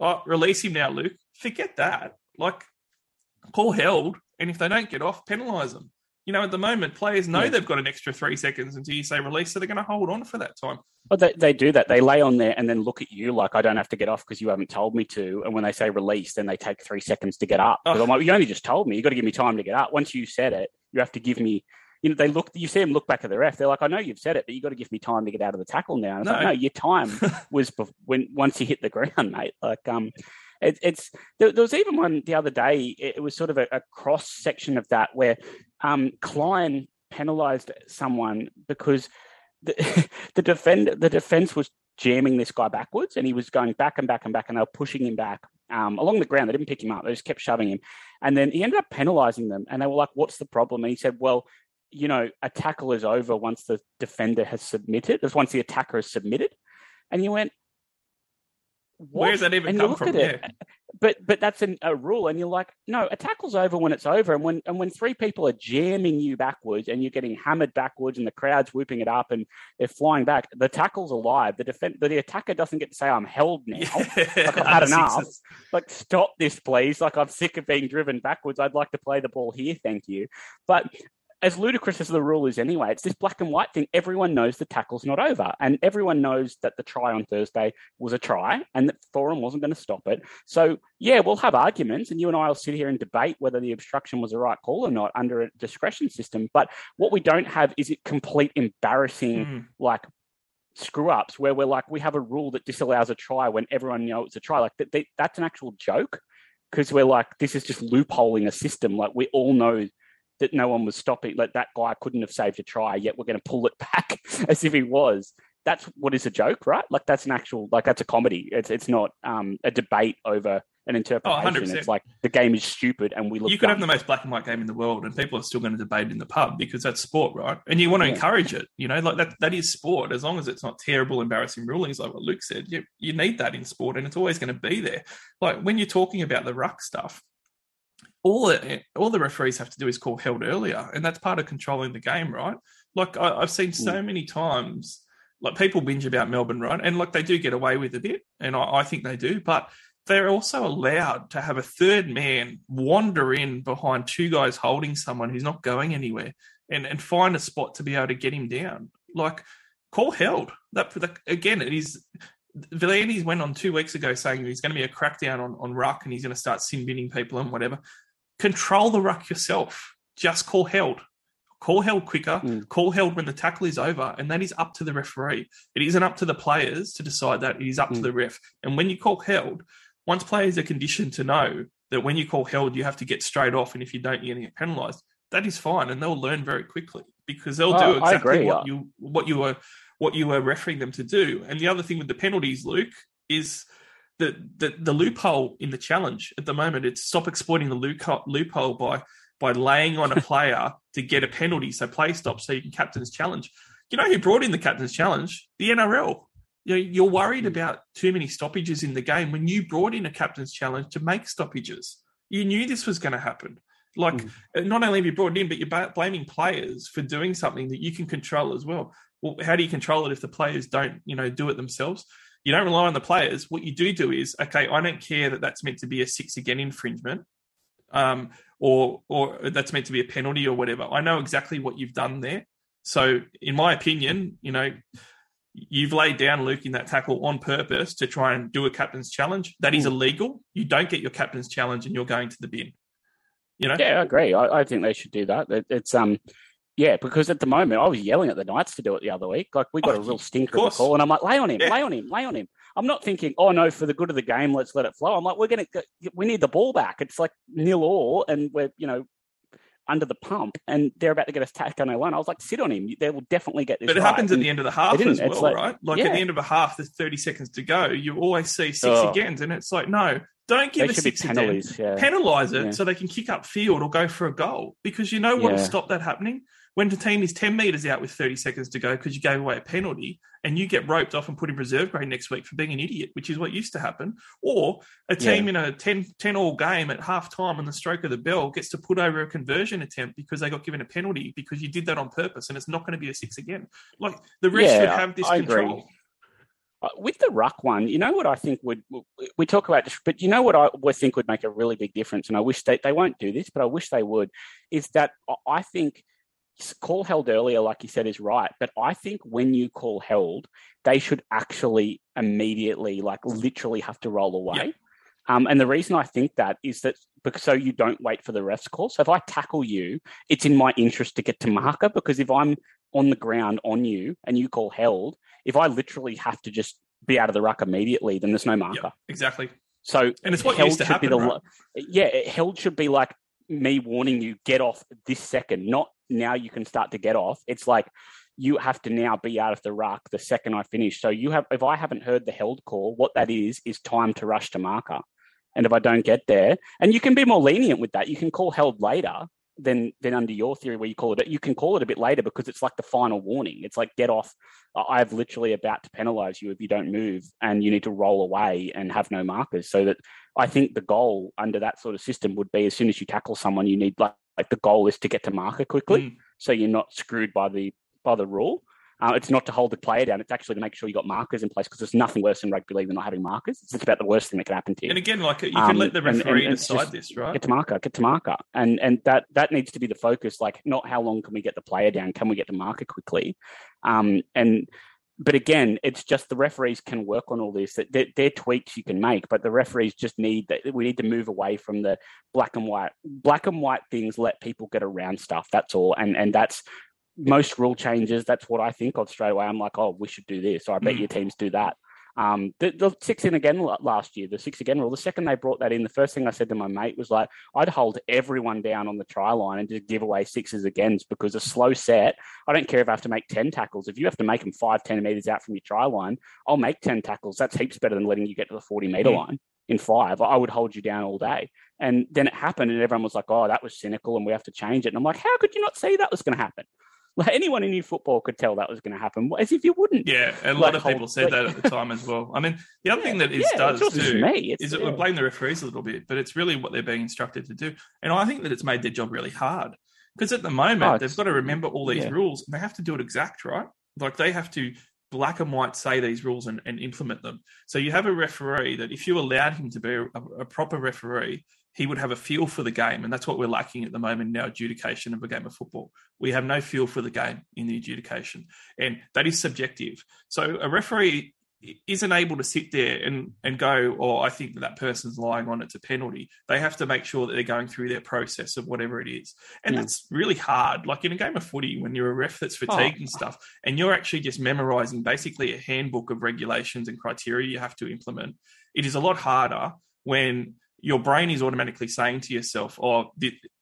oh, release him now, Luke. Forget that. Like call held, and if they don't get off, penalise them. You know, at the moment, players know Yeah. they've got an extra three seconds until you say release, so they're going to hold on for that time. But they, they do that. They lay on there and then look at you like I don't have to get off because you haven't told me to. And when they say release, then they take three seconds to get up. 'Cause Oh. I'm like, you only just told me. You've got to give me time to get up. Once you said it, you have to give me. You know, they look. You see them look back at the ref. They're like, I know you've said it, but you have got to give me time to get out of the tackle now. And it's like, No. no, your time (laughs) was bef- when once you hit the ground, mate. Like, um, it, it's there, there was even one the other day. It, was sort of a, a cross section of that where um, Klein penalised someone because the (laughs) the defend the defense was jamming this guy backwards, and he was going back and back and back, and they were pushing him back um, along the ground. They didn't pick him up; they just kept shoving him, and then he ended up penalising them. And they were like, "What's the problem?" And he said, "Well." You know, a tackle is over once the defender has submitted, as once the attacker has submitted. And you went, what? Where's that even and come from? it, but but that's an, a rule, and you're like, no, a tackle's over when it's over, and when and when three people are jamming you backwards, and you're getting hammered backwards, and the crowd's whooping it up, and they're flying back, the tackle's alive. The defend, the attacker doesn't get to say, "I'm held now." Like I've (laughs) had enough. Like, stop this, please. Like, I'm sick of being driven backwards. I'd like to play the ball here, thank you. But as ludicrous as the rule is anyway, it's this black and white thing. Everyone knows the tackle's not over, and everyone knows that the try on Thursday was a try, and that Foran wasn't going to stop it. So yeah, we'll have arguments, and you and I will sit here and debate whether the obstruction was the right call or not under a discretion system. But what we don't have is it complete embarrassing Mm. like screw ups where we're like we have a rule that disallows a try when everyone knows it's a try. Like that, that's an actual joke because we're like this is just loopholing a system. Like we all know that no one was stopping. Like that guy couldn't have saved a try, yet we're going to pull it (laughs) back as if he was. That's what is a joke, right? Like that's an actual like that's a comedy. It's it's not um, a debate over an interpretation. 100%. it's like the game is stupid and we look. you could have the most black and white game in the world, and people are still going to debate in the pub because that's sport, right? And you want to Yeah. encourage it, you know, like that. That is sport, as long as it's not terrible, embarrassing rulings, like what Luke said. You you need that in sport, and it's always going to be there. Like when you're talking about the ruck stuff, all the, all the referees have to do is call held earlier, and that's part of controlling the game, right? Like I, I've seen so mm. many times, like people binge about Melbourne, right? And like they do get away with a bit, and I, I think they do, but they're also allowed to have a third man wander in behind two guys holding someone who's not going anywhere and, and find a spot to be able to get him down. Like, call held. That, that Again, it is. V'landys went on two weeks ago saying he's going to be a crackdown on, on ruck and he's going to start sin binning people and whatever. Control the ruck yourself. Just call held. Call held quicker, Mm. call held when the tackle is over, and that is up to the referee. It isn't up to the players to decide that. It is up to Mm. the ref. And when you call held, once players are conditioned to know that when you call held, you have to get straight off, and if you don't, you're going to get penalised. That is fine, and they'll learn very quickly because they'll Oh, do exactly what you what you were what you were refereeing them to do. And the other thing with the penalties, Luke, is the the, the loophole in the challenge at the moment. It's stop exploiting the loophole, by by laying on a (laughs) player to get a penalty, so play stop, so you can captain's challenge. You know who brought in the captain's challenge? The NRL. You know, you're worried about too many stoppages in the game when you brought in a captain's challenge to make stoppages. You knew this was going to happen. Like, Mm. not only have you brought it in, but you're blaming players for doing something that you can control as well. Well, how do you control it if the players don't, you know, do it themselves? You don't rely on the players. What you do do is, okay, I don't care that that's meant to be a six again infringement, um, or or that's meant to be a penalty or whatever. I know exactly what you've done there. So, in my opinion, you know, you've laid down Luke in that tackle on purpose to try and do a captain's challenge. That is Mm. illegal. You don't get your captain's challenge, and you're going to the bin. You know, Yeah, I agree. I, I think they should do that. It, it's um, yeah, because at the moment I was yelling at the Knights to do it the other week. Like we got Oh, a real stinker of a call, and I'm like, lay on him, Yeah. lay on him, lay on him. I'm not thinking, oh no, for the good of the game, let's let it flow. I'm like, we're gonna, go, we need the ball back. It's like nil all, and we're you know under the pump, and they're about to get us tacked on our line. I was like, sit on him. They will definitely get this. But it right. happens at And the end of the half as well, like- right? Like at the end of a half, there's 30 seconds to go. You always see six Oh. agains, and it's like, no, don't give They a six again. penalties. Yeah. Penalise it Yeah. so they can kick up field or go for a goal because you know what will stop that happening? When the team is 10 metres out with 30 seconds to go because you gave away a penalty and you get roped off and put in reserve grade next week for being an idiot, which is what used to happen. Or a team in a 10, 10 all game at half time on the stroke of the bell gets to put over a conversion attempt because they got given a penalty because you did that on purpose and it's not going to be a six again. Like the rest Yeah, should have this I control. Uh, with the ruck one, you know what I think would we talk about, this, but you know what I would think would make a really big difference, and I wish they they won't do this, but I wish they would. Is that I think call held earlier, like you said, is right, but I think when you call held, they should actually immediately, like literally, have to roll away. Um, and the reason I think that is that because so you don't wait for the ref's call. So if I tackle you, it's in my interest to get to marker because if I'm on the ground on you and you call held, if I literally have to just be out of the ruck immediately, then there's no marker. Exactly. So And it's what held used to should be the right? yeah, held should be like me warning you get off this second, not now you can start to get off. It's like you have to now be out of the ruck the second I finish. So you have if I haven't heard the held call, what that is is time to rush to marker. And if I don't get there, and you can be more lenient with that, you can call held later than than under your theory where you call it. You can call it a bit later because it's like the final warning. It's like get off. I've literally about to penalise you if you don't move, and you need to roll away and have no markers. So that I think the goal under that sort of system would be as soon as you tackle someone, you need like like the goal is to get to marker quickly, Mm. so you're not screwed by the by the rule. Uh, it's not to hold the player down. It's actually to make sure you got markers in place because there's nothing worse in rugby league than not having markers. It's about the worst thing that can happen to you. And again, like you can Um, let the and- and- referee and decide this, right? get to marker, get to marker, and and that that needs to be the focus. Like, not how long can we get the player down? Can we get to marker quickly? Um, and but again, it's just the referees can work on all this. That they're, they're tweaks you can make, but the referees just need that. We need to move away from the black and white. Black and white things let people get around stuff. That's all, and and that's most rule changes. That's what I think of straight away. I'm like, oh, we should do this. Or I bet Mm. your teams do that. Um, the, the six in again last year, the six again rule. The second they brought that in, the first thing I said to my mate was like, I'd hold everyone down on the try line and just give away sixes agains because a slow set. I don't care if I have to make ten tackles. If you have to make them five, ten meters out from your try line, I'll make ten tackles. That's heaps better than letting you get to the forty meter Mm. line in five. I would hold you down all day. And then it happened, and everyone was like, "Oh, that was cynical, and we have to change it." And I'm like, "How could you not see that was going to happen?" Like anyone in your football could tell that was going to happen, as if you wouldn't. Yeah, and a Like lot of hold- people said like- that at the time as well. I mean, the other thing that it yeah, does it's not just too is that yeah. we blame the referees a little bit, but it's really what they're being instructed to do. And I think that it's made their job really hard because at the moment Oh, they've got to remember all these yeah. rules and they have to do it exact, right? Like they have to black and white say these rules and, and implement them. So you have a referee that if you allowed him to be a, a proper referee, he would have a feel for the game, and that's what we're lacking at the moment in our adjudication of a game of football. We have no feel for the game in the adjudication, and that is subjective. So a referee isn't able to sit there and and go, "Oh, I think that that person's lying on it's a penalty." They have to make sure that they're going through their process of whatever it is, and Yeah. that's really hard. Like in a game of footy, when you're a ref that's oh. fatigued Oh. and stuff, and you're actually just memorizing basically a handbook of regulations and criteria you have to implement. It is a lot harder when your brain is automatically saying to yourself, "Oh,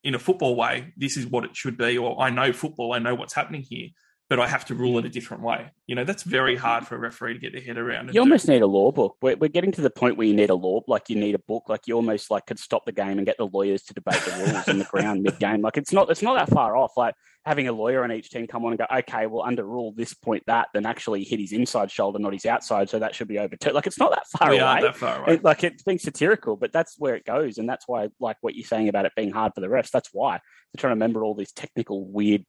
in a football way, this is what it should be," or "I know football, I know what's happening here." But I have to rule it a different way. You know, that's very hard for a referee to get their head around. You do. almost need a law book. We're, we're getting to the point where you need a law, like you need a book, like you almost like could stop the game and get the lawyers to debate the rules in the ground (laughs) mid game. Like it's not, it's not that far off. Like having a lawyer on each team come on and go, okay, well under rule this point that, then actually hit his inside shoulder, not his outside, so that should be overturned. Like it's not that far we away. aren't that far away. It- like it's being satirical, but that's where it goes, and that's why, like what you're saying about it being hard for the refs. That's why they're trying to remember all these technical weird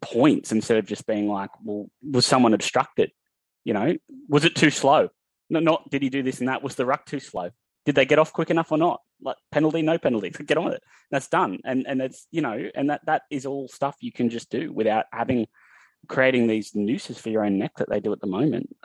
points instead of just being like, well, was someone obstructed? You know, was it too slow? No, not did he do this and that? Was the ruck too slow? Did they get off quick enough or not? Like penalty, no penalty. (laughs) Get on with it. That's done, and and it's you know, and that that is all stuff you can just do without having creating these nooses for your own neck that they do at the moment,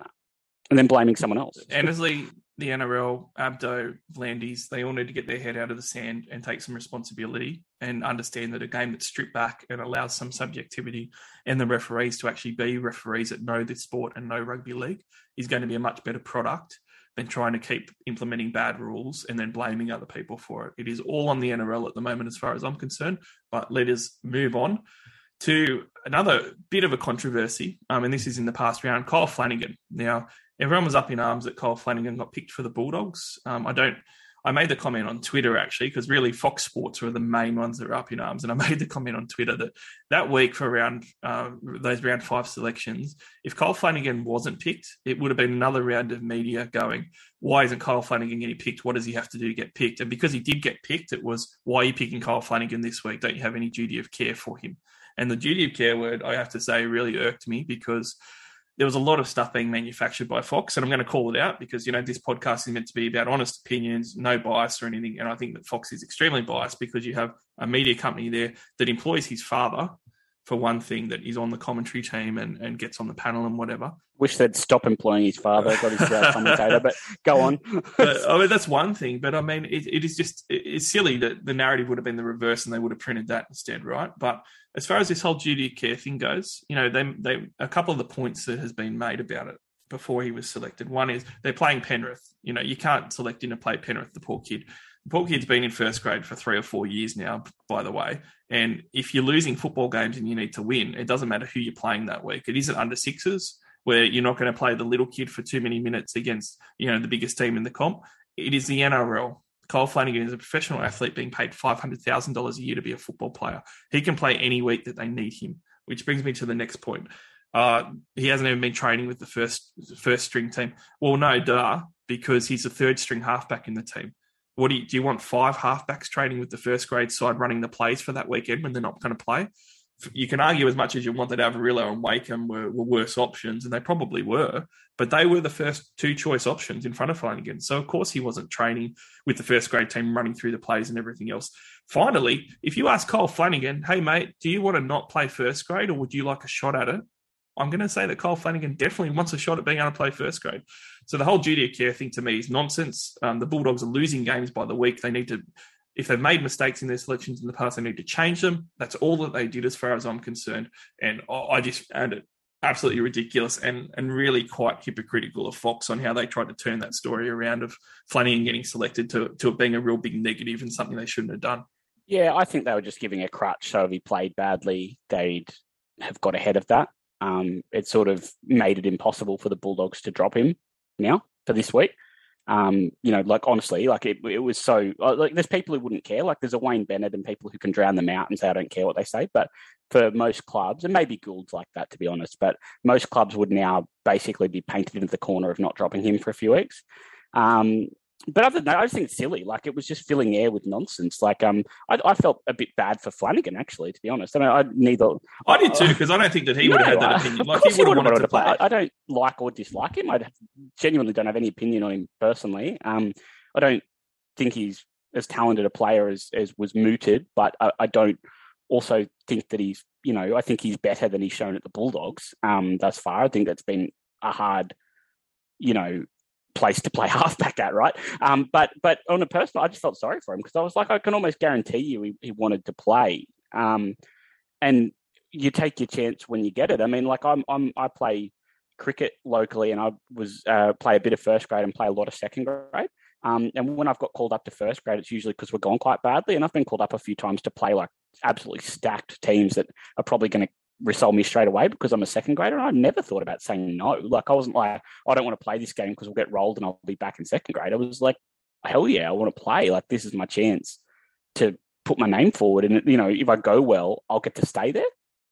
and then blaming someone else. Honestly, the NRL, Abdo, V'landys, they all need to get their head out of the sand and take some responsibility and understand that a game that's stripped back and allows some subjectivity and the referees to actually be referees that know this sport and know rugby league is going to be a much better product than trying to keep implementing bad rules and then blaming other people for it. It is all on the NRL at the moment, as far as I'm concerned. But let us move on to another bit of a controversy. Um, and this is in the past round. Kyle Flanagan. Now, everyone was up in arms that Kyle Flanagan got picked for the Bulldogs. Um, I don't. I made the comment on Twitter actually because really Fox Sports were the main ones that were up in arms, and I (laughs) made the comment on Twitter that that week for round uh, those round five selections, if Kyle Flanagan wasn't picked, it would have been another round of media going, "Why isn't Kyle Flanagan getting picked? What does he have to do to get picked?" And because he did get picked, it was, "Why are you picking Kyle Flanagan this week? Don't you have any duty of care for him?" And the duty of care word, I have to say, really irked me because there was a lot of stuff being manufactured by Fox, and I'm going to call it out because you know this podcast is meant to be about honest opinions, no bias or anything. And I think that Fox is extremely biased because you have a media company there that employs his father for one thing, that is on the commentary team and, and gets on the panel and whatever. Wish they'd stop employing his father, got his commentator, but go on. (laughs) But I mean, that's one thing. But I mean, it, it is just it- it's silly that the narrative would have been the reverse and they would have printed that instead, right? But as far as this whole duty of care thing goes, you know, they they a couple of the points that has been made about it before he was selected. One is they're playing Penrith. You know, you can't select him to play Penrith, the poor kid. Poor kid's been in first grade for three or four years now, by the way. And if you're losing football games and you need to win, it doesn't matter who you're playing that week. It isn't under sixes where you're not going to play the little kid for too many minutes against, you know, the biggest team in the comp. It is the NRL. Kyle Flanagan is a professional athlete being paid $500,000 a year to be a football player. He can play any week that they need him, which brings me to the next point. Uh, he hasn't even been training with the first first string team. Well, no, duh, because he's a third string halfback in the team. What do you, do you want five halfbacks training with the first grade side running the plays for that weekend when they're not going to play? You can argue as much as you want that Averillo and Wakeham were, were worse options, and they probably were, but they were the first two choice options in front of Flanagan. So, of course, he wasn't training with the first grade team running through the plays and everything else. Finally, if you ask Kyle Flanagan, hey, mate, do you want to not play first grade or would you like a shot at it? I'm going to say that Kyle Flanagan definitely wants a shot at being able to play first grade. So the whole duty of care thing to me is nonsense. Um, the Bulldogs are losing games by the week. They need to, if they've made mistakes in their selections in the past, they need to change them. That's all that they did, as far as I'm concerned. And I I just found it absolutely ridiculous and and really quite hypocritical of Fox on how they tried to turn that story around of Flanagan getting selected to to it being a real big negative and something they shouldn't have done. Yeah, I think they were just giving a crutch. So if he played badly, they'd have got ahead of that. Um, it sort of made it impossible for the Bulldogs to drop him now for this week. Um, you know, like honestly, like it, it was so uh, like there's people who wouldn't care. Like there's a Wayne Bennett and people who can drown them out and say I don't care what they say. But for most clubs, and maybe Gould's like that to be honest, but most clubs would now basically be painted into the corner of not dropping him for a few weeks. Um, but other than that, I just think it's silly. Like it was just filling air with nonsense. Like um, I, I felt a bit bad for Flanagan actually, to be honest. I mean, I neither. I did too because I don't think that he would have had that opinion. of Like course he would have wanted to play. I, I don't like or dislike him. I genuinely don't have any opinion on him personally. Um, I don't think he's as talented a player as, as was mooted, but I, I don't also think that he's, you know, I think he's better than he's shown at the Bulldogs um, thus far. I think that's been a hard you know, place to play (laughs) halfback at, right? Um, but but on a personal, I just felt sorry for him because I was like, I can almost guarantee you he, he wanted to play. Um, and you take your chance when you get it. I mean, like I'm, I'm I play cricket locally, and I was uh, play a bit of first grade and play a lot of second grade. Um, and when I've got called up to first grade, it's usually because we're gone quite badly. And I've been called up a few times to play like absolutely stacked teams that are probably going to result me straight away because I'm a second grader. And I never thought about saying no. Like I wasn't like, I don't want to play this game because we'll get rolled and I'll be back in second grade. I was like, hell yeah, I want to play. Like this is my chance to put my name forward. And you know, if I go well, I'll get to stay there.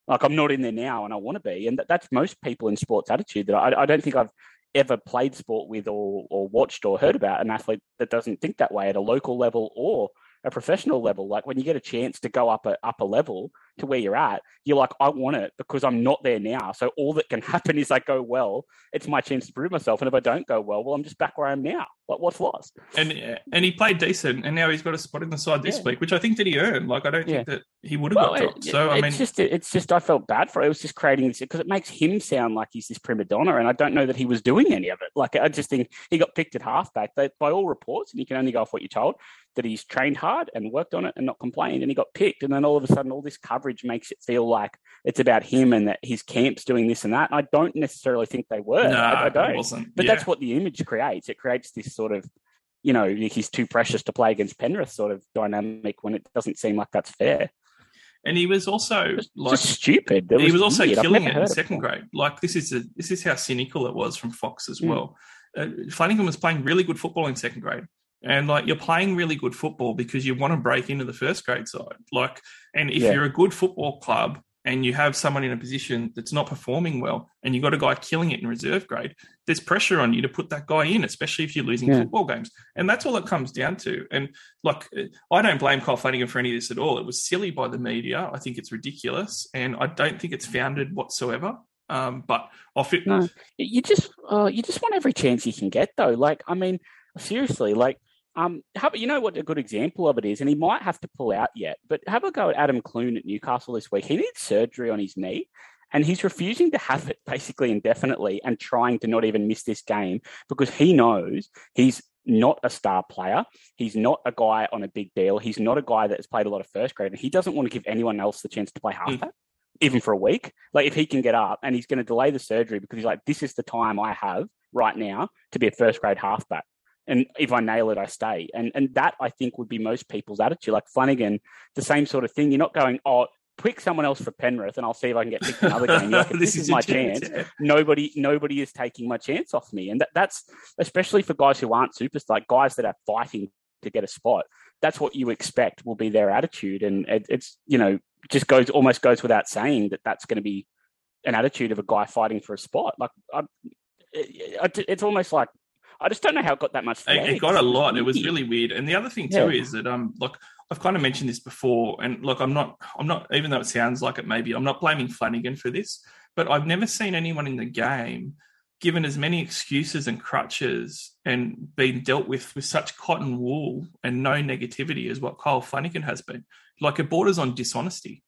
Like I'm not in there now, and I want to be. And that's most people in sports attitude. That I, I don't think I've ever played sport with or, or watched or heard about an athlete that doesn't think that way at a local level or a professional level. Like when you get a chance to go up a up a level to where you're at, you're like, I want it because I'm not there now. So all that can (laughs) happen is I go well. It's my chance to prove myself. And if I don't go well, well, I'm just back where I am now. Like what's lost? And uh, and he played decent, and now he's got a spot in the side this Yeah. week, which I think that he earned. Like I don't Yeah. think that he would have Well, got it- dropped. So I it's mean, just it's just I felt bad for it. It was just creating this because it makes him sound like he's this prima donna, and I don't know that he was doing any of it. Like I just think he got picked at halfback. But by all reports, and you can only go off what you're told, that he's trained hard and worked on it and not complained, and he got picked. And then all of a sudden, all this coverage makes it feel like it's about him and that his camp's doing this and that. I don't necessarily think they were. no, I, I don't. wasn't. But Yeah. that's what the image creates. It creates this sort of, you know, he's too precious to play against Penrith sort of dynamic when it doesn't seem like that's fair. and he was also like stupid. It he was also weird. Killing it in second it. grade. Like this is a, this is how cynical it was from Fox as Mm. well. Uh, Flanagan was playing really good football in second grade, and like you're playing really good football because you want to break into the first grade side. Like, and if Yeah. you're a good football club and you have someone in a position that's not performing well, and you've got a guy killing it in reserve grade, there's pressure on you to put that guy in, especially if you're losing Yeah. football games. And that's all it comes down to. And like, I don't blame Kyle Flanagan for any of this at all. It was silly by the media. I think it's ridiculous, and I don't think it's founded whatsoever. Um, but I feel No. You just, uh, you just want every chance you can get, though. Like, I mean, seriously, like, um, how, you know what a good example of it is, and he might have to pull out yet. But have a go at Adam Clune at Newcastle this week. He needs surgery on his knee, and he's refusing to have it basically indefinitely, and trying to not even miss this game because he knows he's not a star player. He's not a guy on a big deal. He's not a guy that has played a lot of first grade, and he doesn't want to give anyone else the chance to play half halfback even for a week. Like if he can get up and he's going to delay the surgery because he's like, this is the time I have right now to be a first grade halfback. And if I nail it, I stay. And and that I think would be most people's attitude. Like Flanagan, the same sort of thing. You're not going, oh, pick someone else for Penrith and I'll see if I can get picked another game. (laughs) Like, this, is, my chance. yeah. Nobody nobody is taking my chance off me. And that, that's especially for guys who aren't superstars, like guys that are fighting to get a spot. That's what you expect will be their attitude. And it, it's, you know, just goes almost goes without saying that that's going to be an attitude of a guy fighting for a spot. Like I, it, it's almost like I just don't know how it got that much. It, it got a lot. It was (laughs) really weird. And the other thing too Yeah. is that um, look, I've kind of mentioned this before, and look, I'm not, I'm not, even though it sounds like it maybe, I'm not blaming Flanagan for this, but I've never seen anyone in the game given as many excuses and crutches and been dealt with with such cotton wool and no negativity as what Kyle Flanagan has been. Like it borders on dishonesty,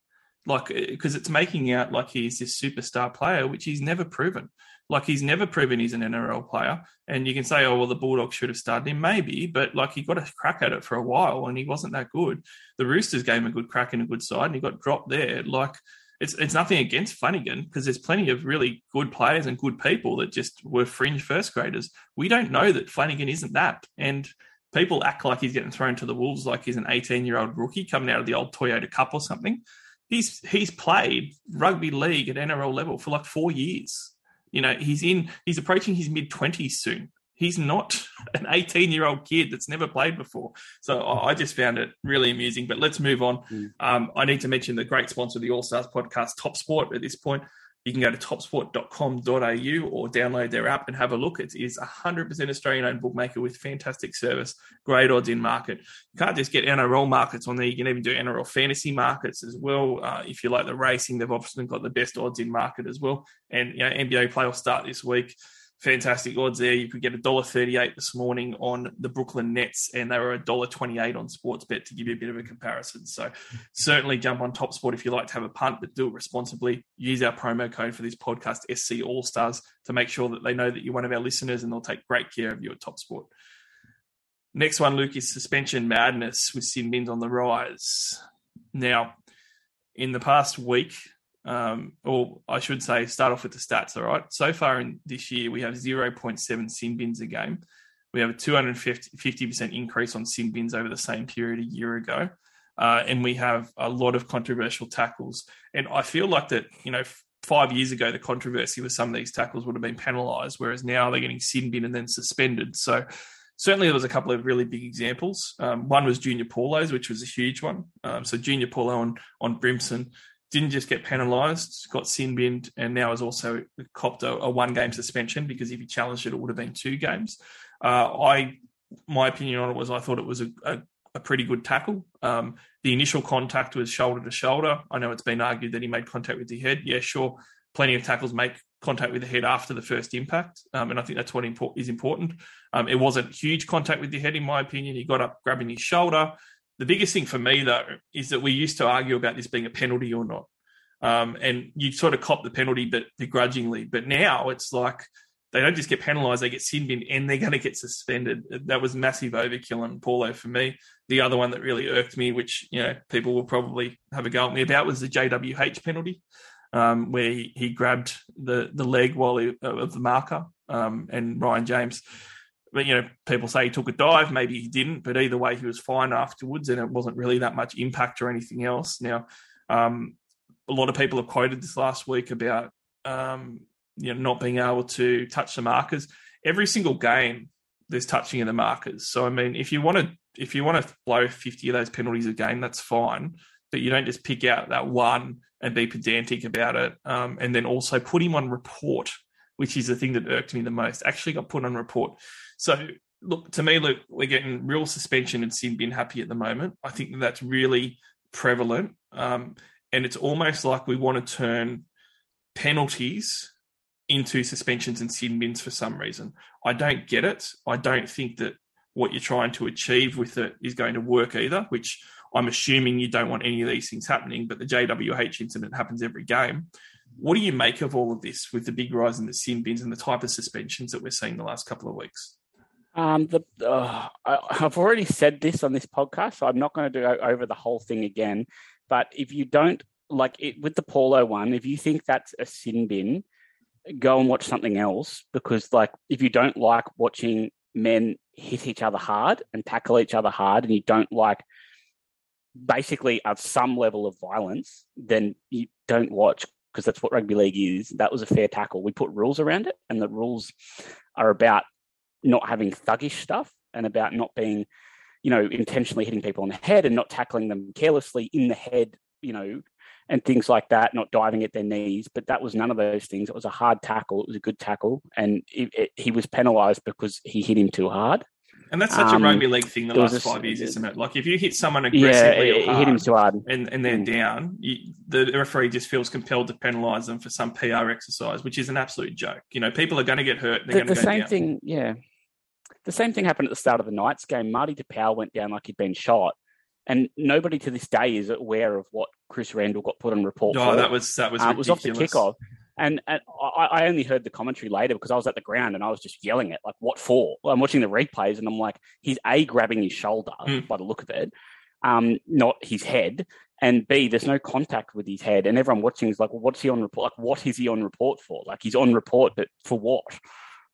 like uh, because it's making out like he's this superstar player, which he's never proven. Like he's never proven he's an NRL player. And you can say, oh well, the Bulldogs should have started him, maybe, but like he got a crack at it for a while and he wasn't that good. The Roosters gave him a good crack and a good side, and he got dropped there. Like it's it's nothing against Flanagan because there's plenty of really good players and good people that just were fringe first graders. We don't know that Flanagan isn't that, and people act like he's getting thrown to the wolves like he's an 18 year old rookie coming out of the old Toyota Cup or something. He's he's played rugby league at NRL level for like four years. You know, he's in he's approaching his mid 20s soon. He's not (laughs) an 18 year old kid that's never played before. So I I just found it really amusing. But let's move on. Mm. Um, I need to mention the great sponsor of the All Stars podcast, Top Sport. At this point, you can go to topsport.com.au or download their app and have a look. It is 100% Australian owned bookmaker with fantastic service, great odds in market. You can't just get NRL markets on there. You can even do NRL fantasy markets as well. Uh, if you like the racing, they've often got the best odds in market as well. And you know, NBA playoffs start this week. Fantastic odds there. You could get a dollar thirty-eight this morning on the Brooklyn Nets, and they were a dollar twenty-eight on Sportsbet to give you a bit of a comparison. So certainly jump on Top Sport if you like to have a punt, but do it responsibly. Use our promo code for this podcast, SC All Stars, to make sure that they know that you're one of our listeners, and they'll take great care of you at Top Sport. Next one, Luke, is suspension madness with sin bins on the rise. Now, in the past week, um, or I should say, start off with the stats. All right. So far in this year, we have 0.7 sin bins a game. We have a 250% increase on sin bins over the same period a year ago. Uh, and we have a lot of controversial tackles. And I feel like that, you know, five years ago, the controversy with some of these tackles would have been penalised, whereas now they're getting sin bin and then suspended. So certainly there was a couple of really big examples. Um, one was Junior Paulo's, which was a huge one. Um, so Junior Paulo on, on Brimson didn't just get penalised, got sin binned, and now has also copped a, a one game suspension because if he challenged it, it would have been two games. Uh, I, my opinion on it was I thought it was a, a, a pretty good tackle. Um, the initial contact was shoulder to shoulder. I know it's been argued that he made contact with the head. Yeah, sure. Plenty of tackles make contact with the head after the first impact, um, and I think that's what is important. Um, it wasn't huge contact with the head, in my opinion. He got up grabbing his shoulder. The biggest thing for me, though, is that we used to argue about this being a penalty or not. Um, and you sort of cop the penalty, but begrudgingly. But now it's like they don't just get penalised; they get sin bin, and they're going to get suspended. That was massive overkill on Paulo for me. The other one that really irked me, which you know people will probably have a go at me about, was the JWH penalty, um, where he, he, grabbed the the leg while he, of the marker, um, and Ryan James but you know, people say he took a dive, maybe he didn't, but either way, he was fine afterwards, and it wasn't really that much impact or anything else. Now, um, a lot of people have quoted this last week about um, you know not being able to touch the markers. Every single game, there's touching of the markers. So I mean, if you want to if you want to blow 50 of those penalties a game, that's fine. But you don't just pick out that one and be pedantic about it, um, and then also put him on report, which is the thing that irked me the most. Actually, got put on report. So look, to me, look, we're getting real suspension and sin bin happy at the moment. I think that's really prevalent. Um, and it's almost like we want to turn penalties into suspensions and sin bins for some reason. I don't get it. I don't think that what you're trying to achieve with it is going to work either, which I'm assuming you don't want any of these things happening, but the JWH incident happens every game. What do you make of all of this with the big rise in the sin bins and the type of suspensions that we're seeing the last couple of weeks? Um, the uh, I, have already said this on this podcast, so I'm not going to do over the whole thing again. But if you don't like it with the Paulo one, if you think that's a sin bin, go and watch something else because, like, if you don't like watching men hit each other hard and tackle each other hard, and you don't like basically at some level of violence, then you don't watch because that's what rugby league is. That was a fair tackle. We put rules around it, and the rules are about not having thuggish stuff and about not being, you know, intentionally hitting people on the head and not tackling them carelessly in the head, you know, and things like that, not diving at their knees. But that was none of those things. It was a hard tackle. It was a good tackle. And it, it, he was penalised because he hit him too hard. And that's such um, a rugby league thing the last a, five years, isn't it? Like if you hit someone aggressively yeah, hard hit him too hard, and, and they're mm. down, you, the referee just feels compelled to penalise them for some PR exercise, which is an absolute joke. You know, people are going to get hurt. the, the same down. thing, yeah. The same thing happened at the start of the Knights game. Marty Taupau went down like he'd been shot, and nobody to this day is aware of what Chris Randall got put on report. Oh, for. that was that was uh, it was off the kickoff, and, and I, I, only heard the commentary later because I was at the ground and I was just yelling it like, "What for?" I'm watching the replays and I'm like, "He's a grabbing his shoulder mm. by the look of it, um, not his head." And B, there's no contact with his head, and everyone watching is like, well, "What's he on report? Like, what is he on report for? Like, he's on report, but for what?"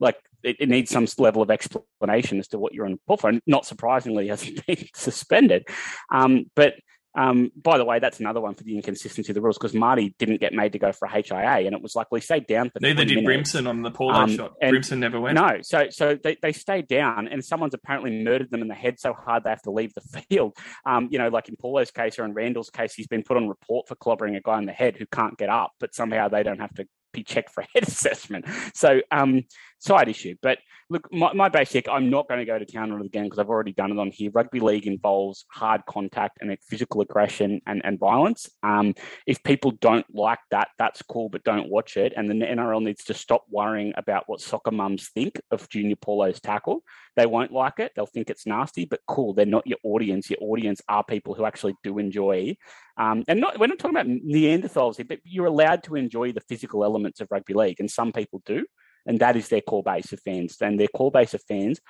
Like, it, it, needs some level of explanation as to what you're on report for. And not surprisingly, hasn't (laughs) been suspended. Um, but um, by the way, that's another one for the inconsistency of the rules because Marty didn't get made to go for a HIA, and it was like we stayed down for. Neither did minutes. Brimson on the Paulo um, shot. Brimson never went. No, so so they, they stayed down, and someone's apparently murdered them in the head so hard they have to leave the (laughs) field. Um, you know, like in Paulo's case or in Randall's case, he's been put on report for clobbering a guy in the head who can't get up, but somehow they don't have to be checked for head (laughs) assessment. So, um, side issue. But look, my, my basic, I'm not going to go to town on it again because I've already done it on here. Rugby league involves hard contact and physical aggression and, and violence. Um, if people don't like that, that's cool, but don't watch it. And the NRL needs to stop worrying about what soccer mums think of Junior Paulo's tackle. They won't like it. They'll think it's nasty, but cool. They're not your audience. Your audience are people who actually do enjoy. Um, and not, we're not talking about Neanderthals here, but you're allowed to enjoy the physical elements of rugby league, and some people do and that is their core base of fans. And their core base of fans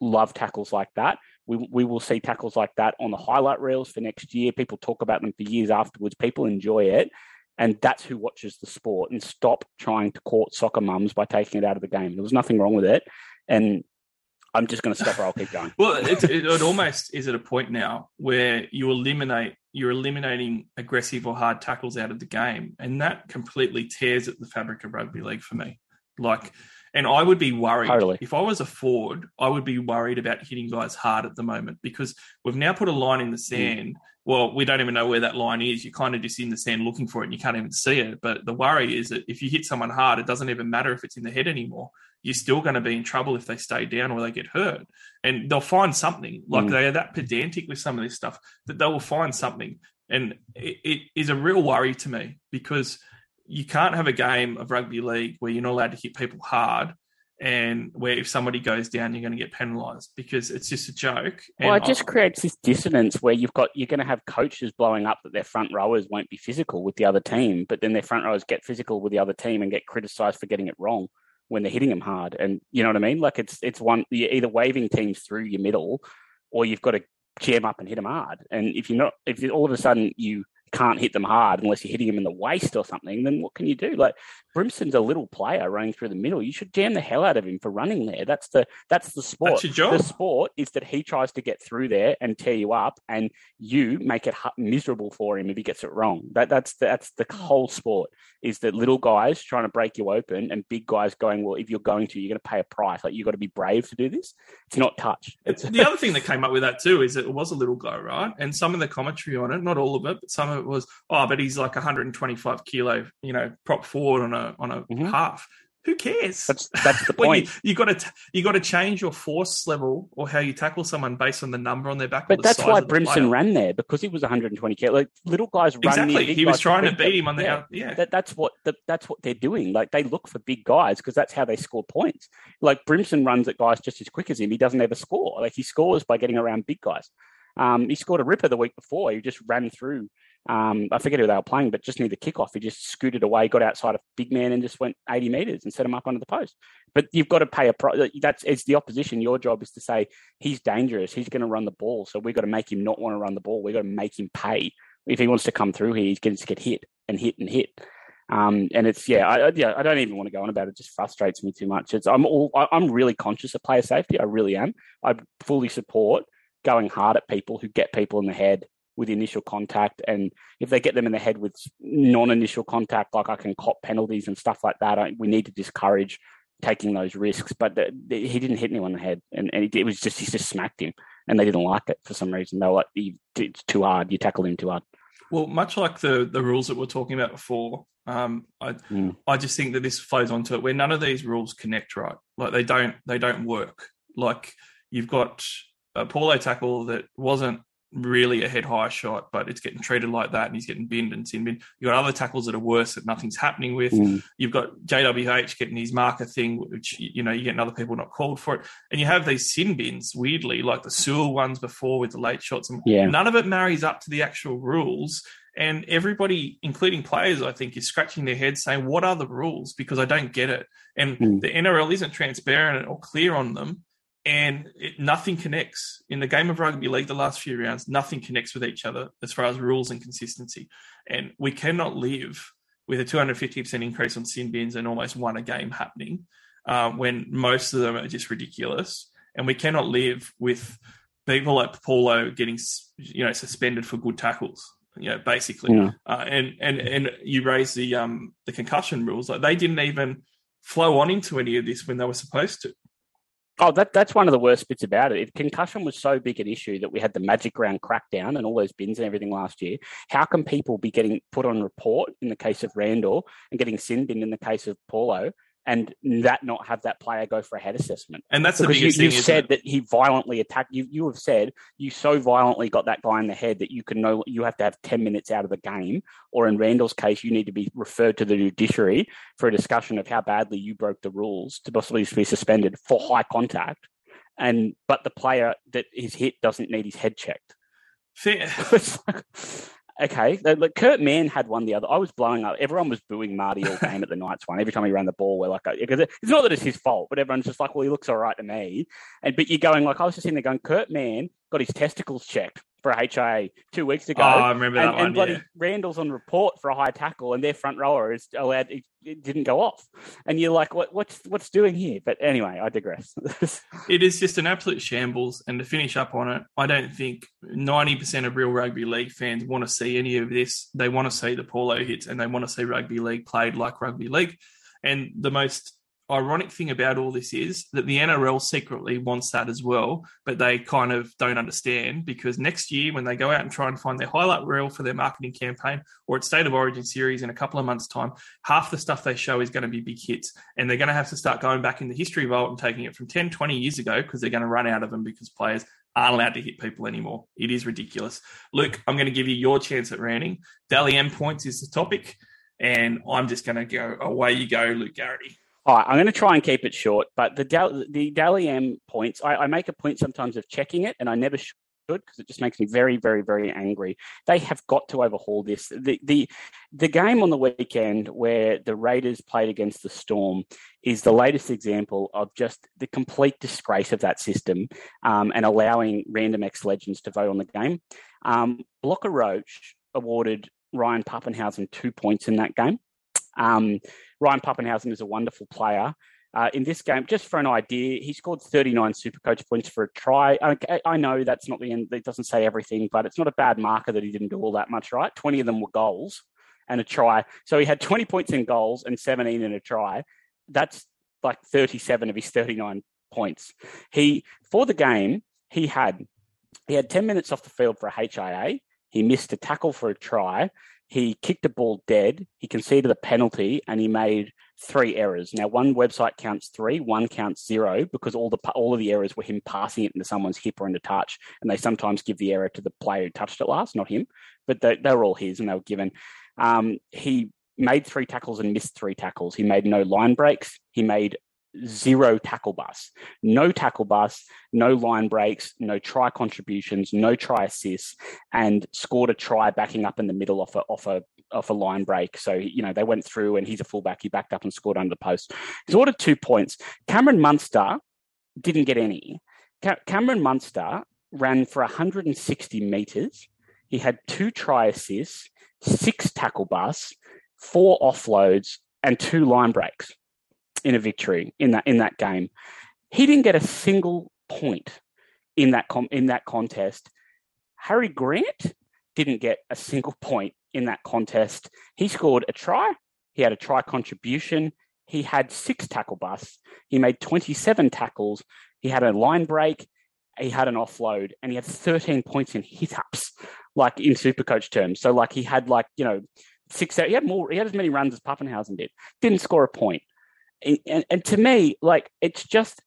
love tackles like that. We, we will see tackles like that on the highlight reels for next year. People talk about them for years afterwards. People enjoy it. And that's who watches the sport. And stop trying to court soccer mums by taking it out of the game. There was nothing wrong with it. And I'm just going to stop or I'll keep going. well, it, it, it, almost is at a point now where you eliminate you're eliminating aggressive or hard tackles out of the game, and that completely tears at the fabric of rugby league for me. Like, and I would be worried totally. if I was a Ford, I would be worried about hitting guys hard at the moment because we've now put a line in the mm. sand. Mm. Well, we don't even know where that line is. You're kind of just in the sand looking for it and you can't even see it. But the worry is that if you hit someone hard, it doesn't even matter if it's in the head anymore. You're still going to be in trouble if they stay down or they get hurt. And they'll find something. Like mm. they are that pedantic with some of this stuff that they will find something. And it, it is a real worry to me because – you can't have a game of rugby league where you're not allowed to hit people hard and where if somebody goes down you're going to get penalized because it's just a joke. Well it just I, creates this dissonance where you've got you're going to have coaches blowing up that their front rowers won't be physical with the other team but then their front rowers get physical with the other team and get criticized for getting it wrong when they're hitting them hard. And you know what i mean? Like it's it's one you're either waving teams through your middle or you've got to jam up and hit them hard. And if you're not if all of a sudden you can't hit them hard unless you're hitting them in the waist or something, then what can you do? Like Brimson's a little player running through the middle. You should jam the hell out of him for running there. That's the that's the sport. That's your job. The sport is that he tries to get through there and tear you up, and you make it miserable for him if he gets it wrong. That that's the, that's the whole sport. Is that little guys trying to break you open and big guys going, well, if you're going to, you're going to pay a price. Like you've got to be brave to do this. It's not touch. It's... the other thing that came up with that too is it was a little guy, right? And some of the commentary on it, not all of it, but some of it was, oh, but he's like 125 kilo, you know, prop forward on a on a mm-hmm. half. Who cares? That's that's the (laughs) point. you, you got to you got to change your force level or how you tackle someone based on the number on their back. But that's why Brimson ran there because he was 120 kilo. Like little guys run exactly. He was trying to beat him on the yeah. Out, yeah. That, that's what the, that's what they're doing. Like they look for big guys because that's how they score points. Like Brimson runs at guys just as quick as him. He doesn't ever score. Like he scores by getting around big guys. Um, he scored a ripper the week before. He just ran through um, I forget who they were playing, but just near the kickoff, he just scooted away, got outside a big man, and just went 80 meters and set him up under the post. But you've got to pay a price. That's it's the opposition. Your job is to say he's dangerous. He's going to run the ball, so we've got to make him not want to run the ball. We've got to make him pay. If he wants to come through here, he's going to get hit and hit and hit. Um, and it's yeah, I, yeah, I don't even want to go on about it. it. Just frustrates me too much. It's I'm all I'm really conscious of player safety. I really am. I fully support going hard at people who get people in the head with initial contact. And if they get them in the head with non initial contact, like I can cop penalties and stuff like that, I, we need to discourage taking those risks. But the, the, he didn't hit anyone in the head. And, and it, it, was just, he just smacked him. And they didn't like it for some reason. They were like, it's too hard. You tackled him too hard. Well, much like the the rules that we are talking about before, um, I mm. I just think that this flows onto it where none of these rules connect right. Like they don't they don't work. Like you've got a Paulo tackle that wasn't really a head high shot, but it's getting treated like that, and he's getting binned and sin binned. You've got other tackles that are worse that nothing's happening with. Mm. You've got JWH getting his marker thing, which you know you're getting other people not called for it, and you have these sin bins weirdly, like the Sewell ones before with the late shots, and yeah. none of it marries up to the actual rules. And everybody, including players, I think, is scratching their heads saying, "What are the rules?" Because I don't get it, and mm. the NRL isn't transparent or clear on them and it, nothing connects in the game of rugby league. The last few rounds, nothing connects with each other as far as rules and consistency, and we cannot live with a 250% increase on sin bins and almost one a game happening um, when most of them are just ridiculous, and we cannot live with people like Paulo getting you know suspended for good tackles. You know, basically, yeah. uh, and and and you raise the um the concussion rules like they didn't even flow on into any of this when they were supposed to Oh, that that's one of the worst bits about it. If concussion was so big an issue that we had the magic round crackdown and all those bins and everything last year, how can people be getting put on report in the case of Randall and getting sin bin in the case of Paulo, and that not have that player go for a head assessment. And that's the Because you, biggest thing. you've isn't said it? that he violently attacked you. You have said you so violently got that guy in the head that you can know you have to have ten minutes out of the game, or in Randall's case, you need to be referred to the judiciary for a discussion of how badly you broke the rules to possibly be suspended for high contact. And but the player that is hit doesn't need his head checked. Fair. (laughs) Okay, like, Kurt Mann had one the other. I was blowing up. Everyone was booing Marty all (laughs) game at the Knights one. Every time he ran the ball, we're like, because it's not that it's his fault, but everyone's just like, well, he looks all right to me. And but you're going like, I was just sitting there going, Kurt Mann got his testicles checked for a HIA two weeks ago. Oh, I remember and, that one. and bloody yeah. Randall's on report for a high tackle, and their front rower is allowed. It, it didn't go off, and you're like, "What? What's what's doing here?" But anyway, I digress. (laughs) It is just an absolute shambles. And to finish up on it, I don't think 90% of real rugby league fans want to see any of this. They want to see the Paulo hits and they want to see rugby league played like rugby league. And the most ironic thing about all this is that the NRL secretly wants that as well, but they kind of don't understand because next year, when they go out and try and find their highlight reel for their marketing campaign or its State of Origin series in a couple of months' time, half the stuff they show is going to be big hits. And they're going to have to start going back in the history vault and taking it from 10, 20 years ago because they're going to run out of them because players aren't allowed to hit people anymore. It is ridiculous. Luke, I'm going to give you your chance at ranting. Dally M points is the topic. And I'm just going to go away you go, Luke Garrity. All right, I'm going to try and keep it short, but the Dal- the Dally M points, I, I make a point sometimes of checking it, and I never should because it just makes me very, very, very angry. They have got to overhaul this. The the the game on the weekend where the Raiders played against the Storm is the latest example of just the complete disgrace of that system um, and allowing random X legends to vote on the game. Um, Blocker Roach awarded Ryan Papenhuyzen two points in that game. Um, Ryan Papenhuyzen is a wonderful player. Uh, in this game, just for an idea, he scored 39 Supercoach points for a try. I, I know that's not the end; it doesn't say everything, but it's not a bad marker that he didn't do all that much. Right, 20 of them were goals and a try. So he had 20 points in goals and 17 in a try. That's like 37 of his 39 points. He for the game he had he had 10 minutes off the field for a HIA. He missed a tackle for a try. He kicked a ball dead. He conceded a penalty, and he made three errors. Now, one website counts three, one counts zero because all the all of the errors were him passing it into someone's hip or into touch, and they sometimes give the error to the player who touched it last, not him. But they, they were all his, and they were given. Um, he made three tackles and missed three tackles. He made no line breaks. He made zero tackle bus, no tackle bus, no line breaks, no try contributions, no try assists, and scored a try backing up in the middle off a off a off a line break. So you know they went through, and he's a fullback. He backed up and scored under the post. He's ordered two points. Cameron Munster didn't get any. Ca- Cameron Munster ran for 160 meters. He had two try assists, six tackle bus, four offloads, and two line breaks in a victory in that in that game. He didn't get a single point in that com- in that contest. Harry Grant didn't get a single point in that contest. He scored a try. He had a try contribution. He had six tackle busts. He made 27 tackles. He had a line break. He had an offload and he had 13 points in hit ups, like in Supercoach terms. So, like, he had, like, you know, six, he had more, he had as many runs as Papenhuyzen did. Didn't score a point. And, and to me, like, it's just,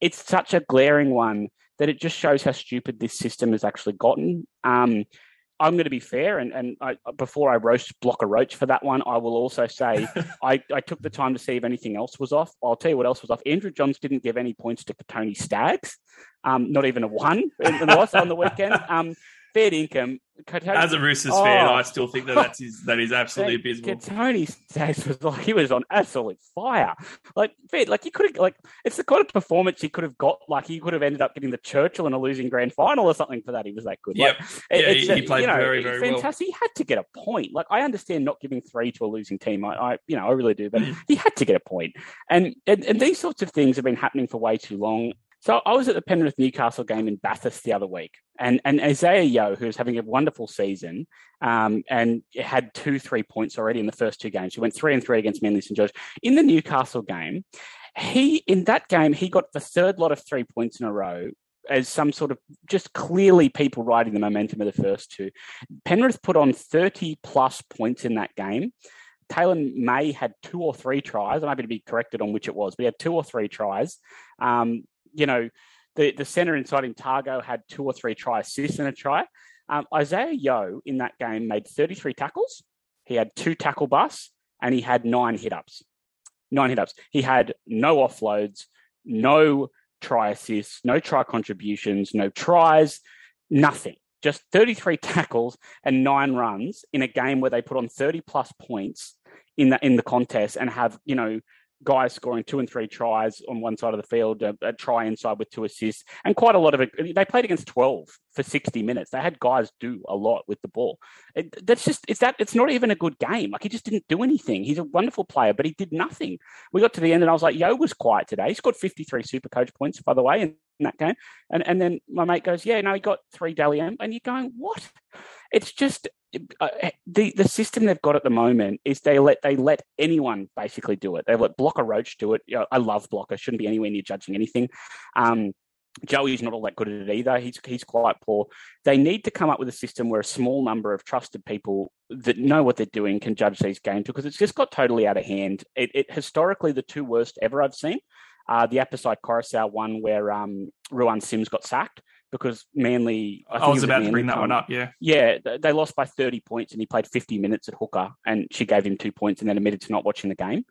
it's such a glaring one that it just shows how stupid this system has actually gotten. Um, I'm going to be fair, and, and I, before I roast Blocker Roach for that one, I will also say (laughs) I, I took the time to see if anything else was off. I'll tell you what else was off. Andrew Johns didn't give any points to Tony Staggs, um, not even a one in the loss on the weekend. (laughs) Um, fair income. As a Roosters Oh. fan, I still think that that's his, that is (laughs) absolutely abysmal. Tony Staggs was like he was on absolute fire. Like, fit, like he could have like it's the kind of performance he could have got. Like he could have ended up getting the Churchill in a losing grand final or something for that. He was that good. Yep. Like, Yeah, it's he- he played you know, very, very well. fantastic. He had to get a point. Like I understand not giving three to a losing team. I, I you know, I really do, but Mm. he had to get a point. And, and and these sorts of things have been happening for way too long. So I was at the Penrith Newcastle game in Bathurst the other week, and and Isaah Yeo, who's having a wonderful season, um, and had two three points already in the first two games. He went three and three against Manly St George in the Newcastle game. he in that game he got the third lot of three points in a row as some sort of just clearly people riding the momentum of the first two. Penrith put on 30 plus points in that game. Taylan May had two or three tries. I'm happy to be corrected on which it was, but he had two or three tries. Um, you know, the, the centre inside in Tago had two or three try assists and a try. Um, Isaah Yeo in that game made 33 tackles. He had two tackle busts and he had nine hit ups. Nine hit ups. He had no offloads, no try assists, no try contributions, no tries, nothing. Just 33 (laughs) tackles and nine runs in a game where they put on 30 plus points in the in the contest and have you know guys scoring two and three tries on one side of the field, a, a, try inside with two assists, and quite a lot of it. They played against 12 for 60 minutes. They had guys do a lot with the ball. It, that's just, it's that, it's not even a good game. Like he just didn't do anything. He's a wonderful player, but he did nothing. We got to the end and I was like, Yeo was quiet today. He scored 53 super coach points, by the way, in, in that game. And, and then my mate goes, yeah, no, he got three Dally M. And you're going, what? It's just, uh, the the system they've got at the moment is they let they let anyone basically do it. They let Blocker Roach do it. You know, I love Blocker; shouldn't be anywhere near judging anything. Um, Joey's not all that good at it either. He's he's quite poor. They need to come up with a system where a small number of trusted people that know what they're doing can judge these games because it's just got totally out of hand. It, it historically the two worst ever I've seen. Uh, the Apisai Koroisau one where um, Ruan Sims got sacked because Manly. I, I was about to bring that one up. Yeah, yeah, they lost by thirty points, and he played fifty minutes at hooker, and she gave him two points, and then admitted to not watching the game.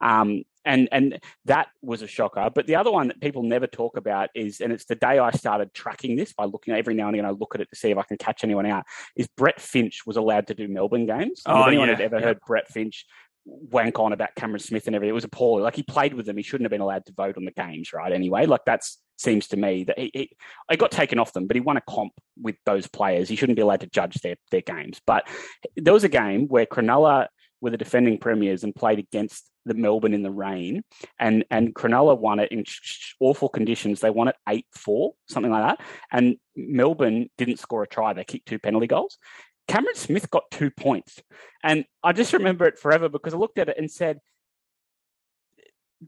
Um, and and that was a shocker. But the other one that people never talk about is, and it's the day I started tracking this by looking every now and again. I look at it to see if I can catch anyone out. Is Brett Finch was allowed to do Melbourne games? Oh, if anyone yeah, had ever yeah. heard Brett Finch wank on about Cameron Smith and everything. It was appalling. Like he played with them. He shouldn't have been allowed to vote on the games, right? Anyway, like that's seems to me that he, he, he got taken off them, but he won a comp with those players. He shouldn't be allowed to judge their their games. But there was a game where Cronulla were the defending premiers and played against the Melbourne in the rain, and and Cronulla won it in awful conditions. They won it eight four, something like that, and Melbourne didn't score a try. They kicked two penalty goals. Cameron Smith got two points. And I just remember it forever because I looked at it and said,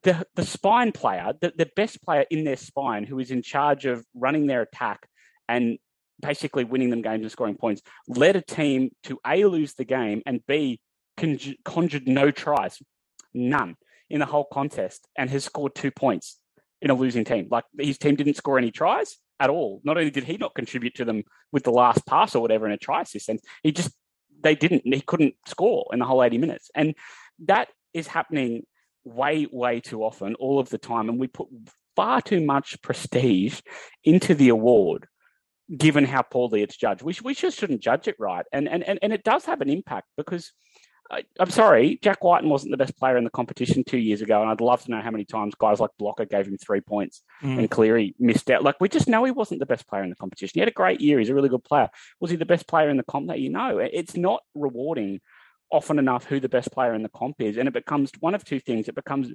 the, the spine player, the, the best player in their spine who is in charge of running their attack and basically winning them games and scoring points, led a team to A, lose the game and B, conjured no tries, none in the whole contest, and has scored two points in a losing team. Like his team didn't score any tries at all. Not only did he not contribute to them with the last pass or whatever in a try assist, and he just they didn't. He couldn't score in the whole eighty minutes, and that is happening way way too often, all of the time, and we put far too much prestige into the award given how poorly it's judged. We, we just shouldn't judge it right. And, and, and it does have an impact because I, am sorry, Jack Wighton wasn't the best player in the competition two years ago, and I'd love to know how many times guys like Blocker gave him three points mm. and Cleary missed out. Like we just know he wasn't the best player in the competition. He had a great year; he's a really good player. Was he the best player in the comp that you know? It's not rewarding often enough who the best player in the comp is, and it becomes one of two things. It becomes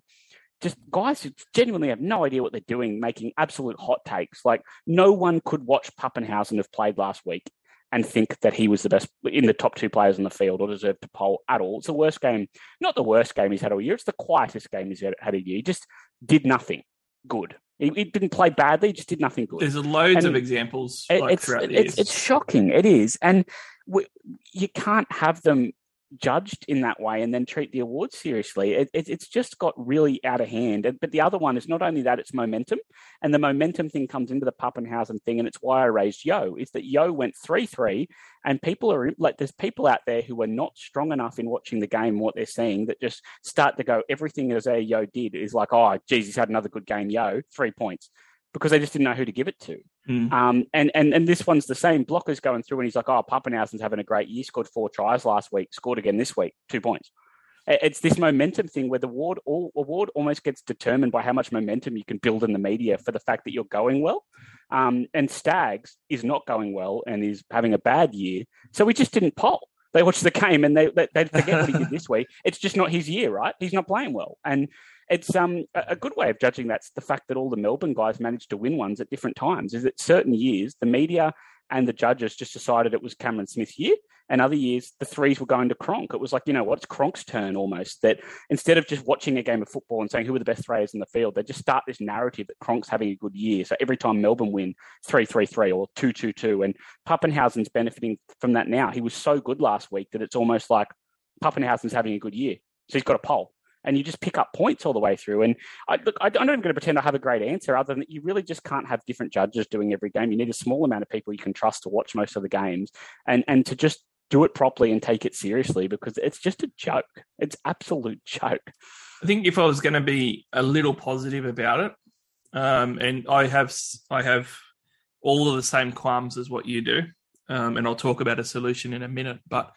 just guys who genuinely have no idea what they're doing, making absolute hot takes. Like no one could watch Papenhuyzen have played last week and think that he was the best in the top two players on the field or deserved to poll at all. It's the worst game, not the worst game he's had all year. It's the quietest game he's had a year. He just did nothing good. He, he didn't play badly. He just did nothing good. There's loads and of examples. It, like, it's, it's, it's shocking. It is, and we, you can't have them judged in that way and then treat the award seriously. It, it, it's just got really out of hand. But the other one is not only that, it's momentum. And the momentum thing comes into the Papenhuyzen thing. And it's why I raised Yeo, is that Yeo went 3 3. And people are like, there's people out there who are not strong enough in watching the game, what they're seeing, that just start to go, everything as a Yeo did is like, oh, geez, he's had another good game, Yeo, three points because they just didn't know who to give it to. Mm. Um, and, and and this one's the same. Blocker's going through and he's like, oh, Papenhuyzen's having a great year. Scored four tries last week. Scored again this week. Two points. It's this momentum thing where the award, all, award almost gets determined by how much momentum you can build in the media for the fact that you're going well. Um, and Stags is not going well and is having a bad year. So we just didn't poll. They watch the game and they, they, they forget what he did (laughs) this week. It's just not his year, right? He's not playing well. And it's um a good way of judging that's the fact that all the Melbourne guys managed to win ones at different times. Is that certain years the media and the judges just decided it was Cameron Smith's year. And other years, the threes were going to Cronk. It was like, you know what, it's Cronk's turn almost. That instead of just watching a game of football and saying who are the best throwers in the field, they just start this narrative that Cronk's having a good year. So every time Melbourne win 3 3 3 or 2 2 2, and Papenhuyzen's benefiting from that now. He was so good last week that it's almost like Papenhuyzen's having a good year. So he's got a pole and you just pick up points all the way through. And I, look, I, am not even going to pretend I have a great answer, other than that you really just can't have different judges doing every game. You need a small amount of people you can trust to watch most of the games, and and to just do it properly and take it seriously because it's just a joke. It's absolute (laughs) joke. I think if I was going to be a little positive about it, um, and I have I have all of the same qualms as what you do, um, and I'll talk about a solution in a minute, but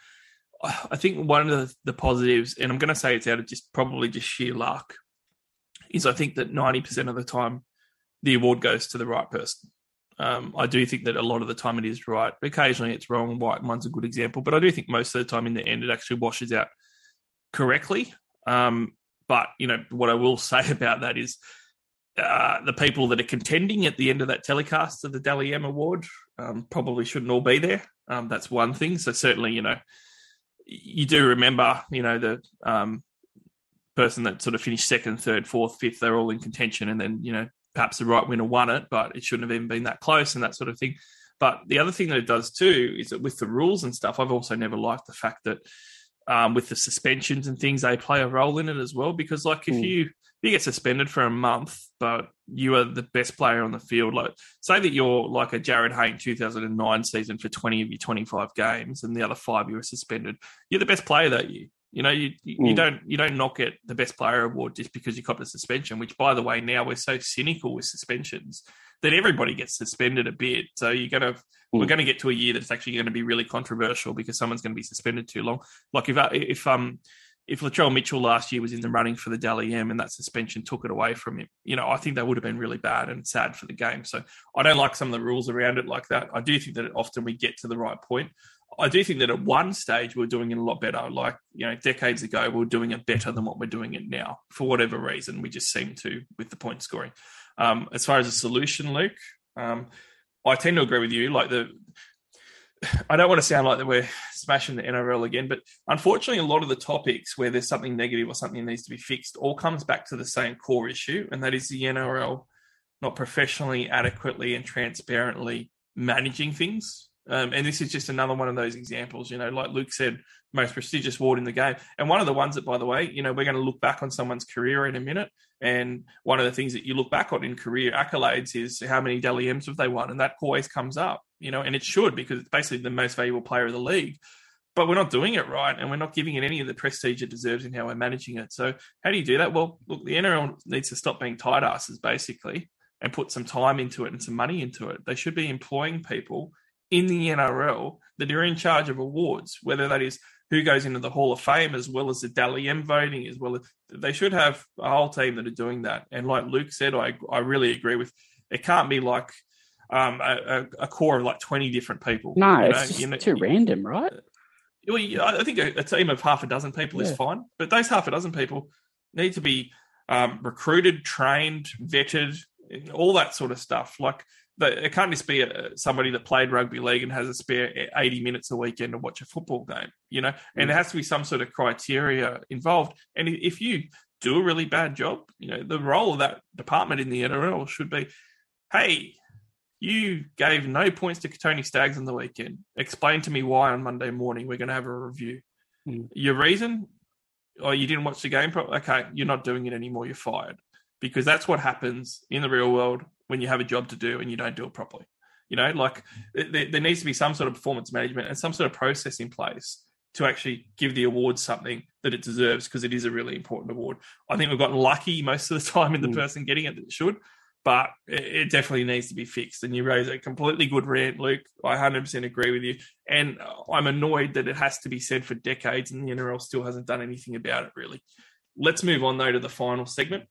(sighs) I think one of the, the positives, and I'm going to say it's out of just probably just sheer luck, is I think that 90% of the time the award goes to the right person. Um, I do think that a lot of the time it is right. Occasionally it's wrong. White one's a good example, but I do think most of the time in the end it actually washes out correctly. Um, but you know what I will (laughs) say about that is uh, the people that are contending at the end of that telecast of the Dally M Award um, probably shouldn't all be there. Um, that's one thing. So certainly, you know, you do remember, you know, the um, person that sort of finished second, third, fourth, fifth, they're all in contention, and then you know perhaps the right winner won it, but it shouldn't have even been that close and that sort of thing. But the other thing that it does too is that with the rules and stuff, I've also never liked the fact that um, with the suspensions and things, they play a role in it as well. Because like if mm. you you get suspended for a month, but you are the best player on the field. Like, say that you're like a Jarryd Hayne 2009 season for 20 of your 25 games, and the other five you were suspended. You're the best player that year. You know, you you, mm. don't you don't knock it the best player award just because you copped a suspension. Which, by the way, now we're so cynical with suspensions that everybody gets suspended a bit. So you're gonna mm. we're going to get to a year that's actually going to be really controversial because someone's going to be suspended too long. Like if if um if Latrell Mitchell last year was in the running for the Dally M and that suspension took it away from him, you know, I think that would have been really bad and sad for the game. So I don't like some of the rules around it like that. I do think that often we get to the right point. I do think that at one stage we're doing it a lot better. Like, you know, decades ago, we are doing it better than what we're doing it now. For whatever reason, we just seem to with the point scoring. Um, as far as a solution, Luke, um, I tend to agree with you. Like the (sighs) I don't want to sound like that we're smashing the NRL again, but unfortunately, a lot of the topics where there's something negative or something needs to be fixed all comes back to the same core issue, and that is the NRL not professionally, adequately, and transparently managing things. Um, and this is just another one of those examples. You know, like Luke said, most prestigious award in the game, and one of the ones that, by the way, you know, we're going to look back on someone's career in a minute. And one of the things that you look back on in career accolades is how many Dally M's have they won, and that always comes up you know, and it should because it's basically the most valuable player of the league. But we're not doing it right, and we're not giving it any of the prestige it deserves in how we're managing it. So, how do you do that? Well, look, the NRL needs to stop being tight asses, basically, and put some time into it and some money into it. They should be employing people in the NRL that are in charge of awards, whether that is who goes into the Hall of Fame as well as the Dally M voting, as well as they should have a whole team that are doing that. And like Luke said, I I really agree with. It can't be like um, a, a, core of like 20 different people. No, you know, it's you know, too random, right? Well, I think a, a, team of half a dozen people yeah. is fine, but those half a dozen people need to be um, recruited, trained, vetted, all that sort of stuff. Like, the, it can't just be a, somebody that played rugby league and has a spare 80 minutes a weekend to watch a football game, you know, and mm. there has to be some sort of criteria involved. And if you do a really bad job, you know, the role of that department in the NRL should be, hey, you gave no points to Tony Staggs on the weekend. Explain to me why on Monday morning we're going to have a review. Mm. Your reason? Oh, you didn't watch the game. Okay, you're not doing it anymore. You're fired because that's what happens in the real world when you have a job to do and you don't do it properly. You know, like there, there needs to be some sort of performance management and some sort of process in place to actually give the award something that it deserves because it is a really important award. I think we've gotten lucky most of the (laughs) time in the mm. person getting it that it should but it definitely needs to be fixed. And you raise a completely good rant, Luke. I 100% agree with you. And I'm annoyed that it has to be said for decades and the NRL still hasn't done anything about it, really. Let's move on, though, to the final segment.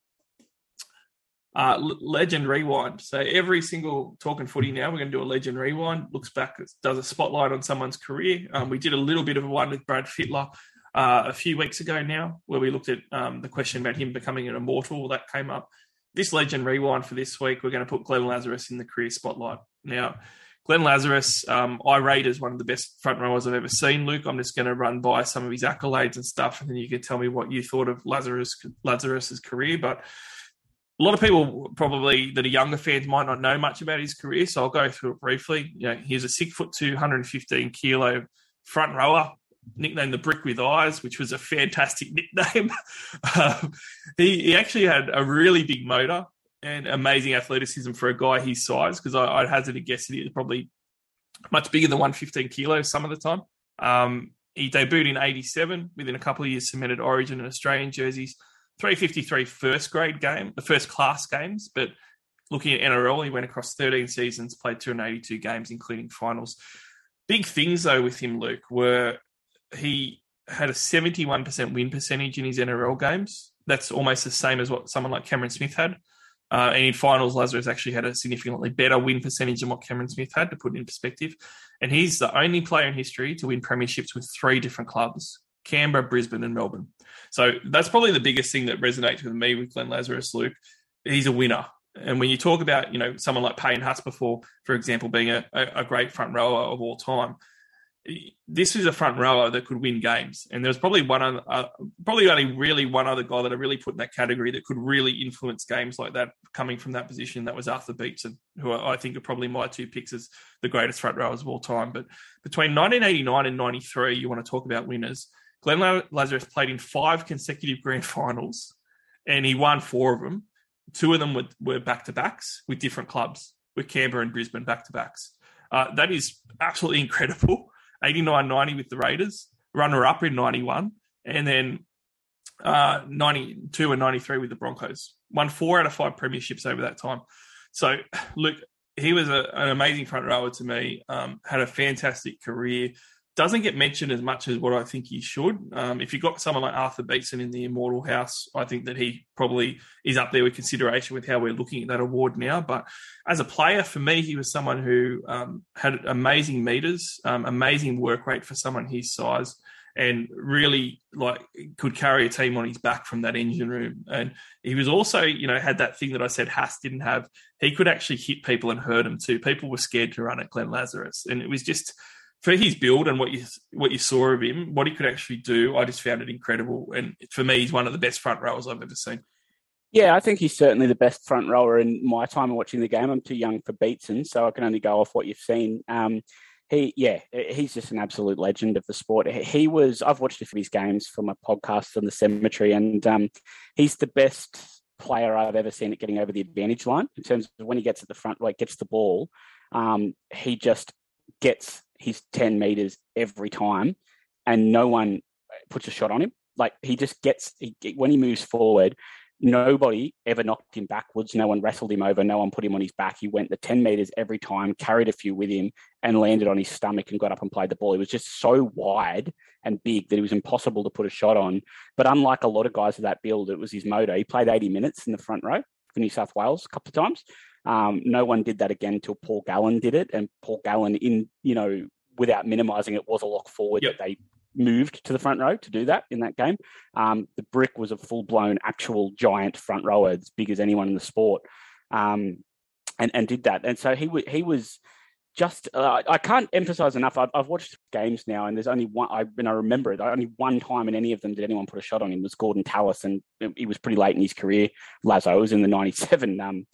Uh, legend rewind. So every single talking footy now, we're going to do a legend rewind. Looks back, does a spotlight on someone's career. Um, we did a little bit of a one with Brad Fittler uh, a few weeks ago now, where we looked at um, the question about him becoming an immortal. That came up this legend rewind for this week, we're going to put Glenn Lazarus in the career spotlight. Now, Glenn Lazarus, um, I rate as one of the best front rowers I've ever seen. Luke, I'm just going to run by some of his accolades and stuff, and then you can tell me what you thought of Lazarus Lazarus's career. But a lot of people probably that are younger fans might not know much about his career, so I'll go through it briefly. You know, he's a six foot two, 115 kilo front rower, nicknamed the Brick with Eyes, which was a fantastic (laughs) nickname. um, he, he actually had a really big motor and amazing athleticism for a guy his size, because I'd hazard a guess that he was probably much bigger than 115 kilos some of the time. Um, he debuted in 87, within a couple of years cemented origin and Australian jerseys. 353 first grade game, the first class games, but looking at NRL, he went across 13 seasons, played 282 games, including finals. Big things, though, with him, Luke, were he had a 71% win percentage in his NRL games. That's almost the same as what someone like Cameron Smith had. Uh, and in finals, Lazarus actually had a significantly better win percentage than what Cameron Smith had, to put it in perspective. And he's the only player in history to win premierships with three different clubs Canberra, Brisbane, and Melbourne. So that's probably the biggest thing that resonates with me with Glenn Lazarus, Luke. He's a winner. And when you talk about, you know, someone like Payne Haas before, for example, being a, a great front rower of all time, this is a front rower that could win games. And there's probably one, other, uh, probably only really one other guy that I really put in that category that could really influence games like that coming from that position. That was Arthur Beetson, who I think are probably my two picks as the greatest front rowers of all time. But between 1989 and 93, you want to talk about winners. Glenn Lazarus played in five consecutive grand finals and he won four of them. Two of them were, were back-to-backs with different clubs, with Canberra and Brisbane back-to-backs. Uh, that is absolutely incredible. 89-90 with the Raiders, runner-up in 91, and then uh, 92 and 93 with the Broncos. Won four out of five premierships over that time. So, look, he was a, an amazing front rower to me, um, had a fantastic career, doesn't get mentioned as much as what I think he should. Um, if you've got someone like Arthur Beetson in the Immortal House, I think that he probably is up there with consideration with how we're looking at that award now. But as a player, for me, he was someone who um, had amazing meters, um, amazing work rate for someone his size, and really like could carry a team on his back from that engine room. And he was also, you know, had that thing that I said Haas didn't have. He could actually hit people and hurt them too. People were scared to run at Glenn Lazarus, and it was just for his build and what you what you saw of him, what he could actually do, I just found it incredible. And for me, he's one of the best front rowers I've ever seen. Yeah, I think he's certainly the best front rower in my time watching the game. I'm too young for Beetson, so I can only go off what you've seen. Um, he, yeah, he's just an absolute legend of the sport. He was. I've watched a few of his games for my podcast on the cemetery, and um, he's the best player I've ever seen at getting over the advantage line in terms of when he gets at the front, like gets the ball. Um, he just gets his 10 meters every time and no one puts a shot on him. Like he just gets, he, when he moves forward, nobody ever knocked him backwards. No one wrestled him over. No one put him on his back. He went the 10 meters every time, carried a few with him, and landed on his stomach and got up and played the ball. He was just so wide and big that it was impossible to put a shot on. But unlike a lot of guys of that build, it was his motor. He played 80 minutes in the front row for New South Wales a couple of times. Um, no one did that again until Paul Gallen did it, and Paul Gallen, in you know, without minimising it, was a lock forward yep. that they moved to the front row to do that in that game. Um, the brick was a full blown actual giant front rower, as big as anyone in the sport, um, and and did that. And so he w- he was just uh, I can't emphasize enough. I've, I've, watched games now, and there's only one. I when I remember it, only one time in any of them did anyone put a shot on him was Gordon Tallis, and he was pretty late in his career. Lazo was in the '97 (laughs) um,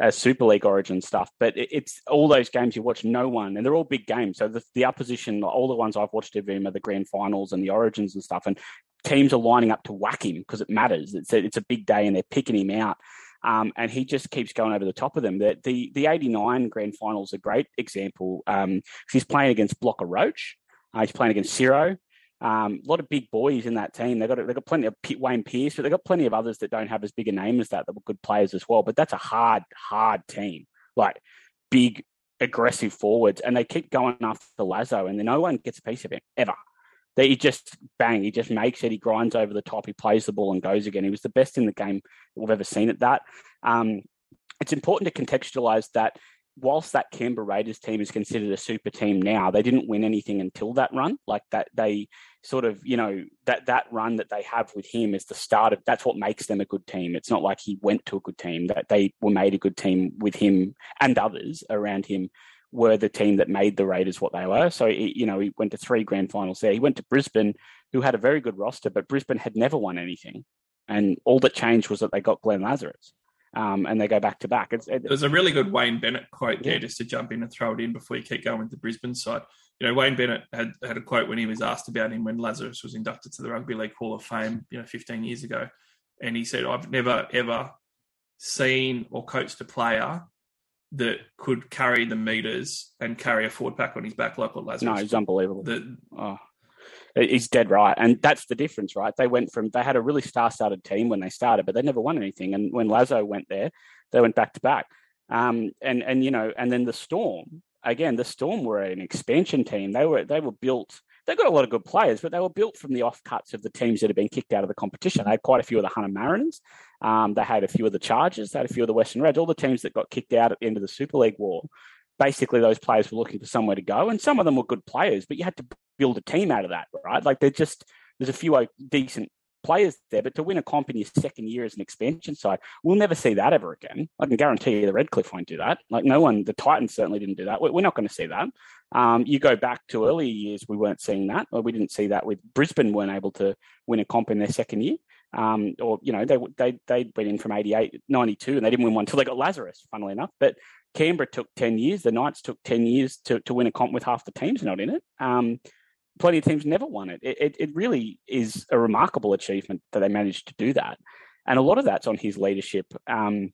as Super League Origin stuff. But it's all those games you watch, no one, and they're all big games. So the, the opposition, all the ones I've watched of him are the grand finals and the Origins and stuff, and teams are lining up to whack him because it matters. It's a, it's a big day, and they're picking him out. Um, and he just keeps going over the top of them. The the, the 89 grand finals a great example. Um, he's playing against Blocker Roach. Uh, he's playing against Ciro. Um, a lot of big boys in that team. They've got they've got plenty of Wayne Pearce, but they've got plenty of others that don't have as big a name as that that were good players as well. But that's a hard, hard team. Like big, aggressive forwards, and they keep going after Lazo, and no one gets a piece of him ever. That he just bang, he just makes it. He grinds over the top. He plays the ball and goes again. He was the best in the game we've ever seen at that. Um, it's important to contextualize that whilst that Canberra Raiders team is considered a super team now, they didn't win anything until that run. Like that, they sort of, you know, that that run that they have with him is the start of. That's what makes them a good team. It's not like he went to a good team. That they were made a good team with him and others around him were the team that made the Raiders what they were. So, he, you know, he went to three grand finals there. He went to Brisbane, who had a very good roster, but Brisbane had never won anything. And all that changed was that they got Glenn Lazarus. Um, and they go back to back. It's, it, There's a really good Wayne Bennett quote there, just to jump in and throw it in before you keep going with the Brisbane side. You know, Wayne Bennett had, had a quote when he was asked about him when Lazarus was inducted to the Rugby League Hall of Fame, you know, 15 years ago. And he said, I've never, ever seen or coached a player that could carry the meters and carry a forward pack on his back like what Lazarus. no, it's unbelievable. The, Oh, he's dead right, and that's the difference, right? They went from they had a really star-studded team when they started, but they never won anything. And when Lazo went there, they went back to back. Um, and and you know, and then the Storm again. The Storm were an expansion team. They were they were built. They got a lot of good players, but they were built from the offcuts of the teams that had been kicked out of the competition. They had quite a few of the Hunter Mariners. Um, they had a few of the Chargers. They had a few of the Western Reds. All the teams that got kicked out at the end of the Super League war. Basically, those players were looking for somewhere to go, and some of them were good players, but you had to build a team out of that, right? Like they're just there's a few decent players there, but to win a comp in your second year as an expansion side, we'll never see that ever again. I can guarantee you the Redcliffe won't do that. Like no one, the Titans certainly didn't do that. We're not going to see that. Um, you go back to earlier years, we weren't seeing that, or we didn't see that with Brisbane weren't able to win a comp in their second year. Um, or you know they they they went in from 88, 92, and they didn't win one until they got Lazarus. Funnily enough, but Canberra took ten years. The Knights took ten years to, to win a comp with half the teams not in it. Um, plenty of teams never won it. It, it. it really is a remarkable achievement that they managed to do that, and a lot of that's on his leadership. Um,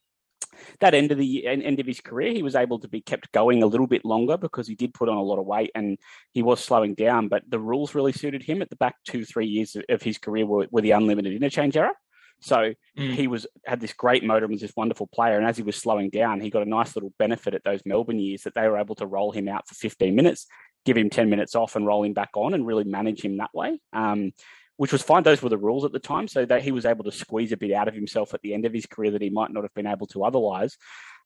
that end of the end of his career, he was able to be kept going a little bit longer because he did put on a lot of weight and he was slowing down. But the rules really suited him. At the back two three years of his career were, were the unlimited interchange era. So Mm. he was had this great motor and was this wonderful player. And as he was slowing down, he got a nice little benefit at those Melbourne years that they were able to roll him out for 15 minutes, give him 10 minutes off, and roll him back on, and really manage him that way. Um, which was fine. Those were the rules at the time, so that he was able to squeeze a bit out of himself at the end of his career that he might not have been able to otherwise.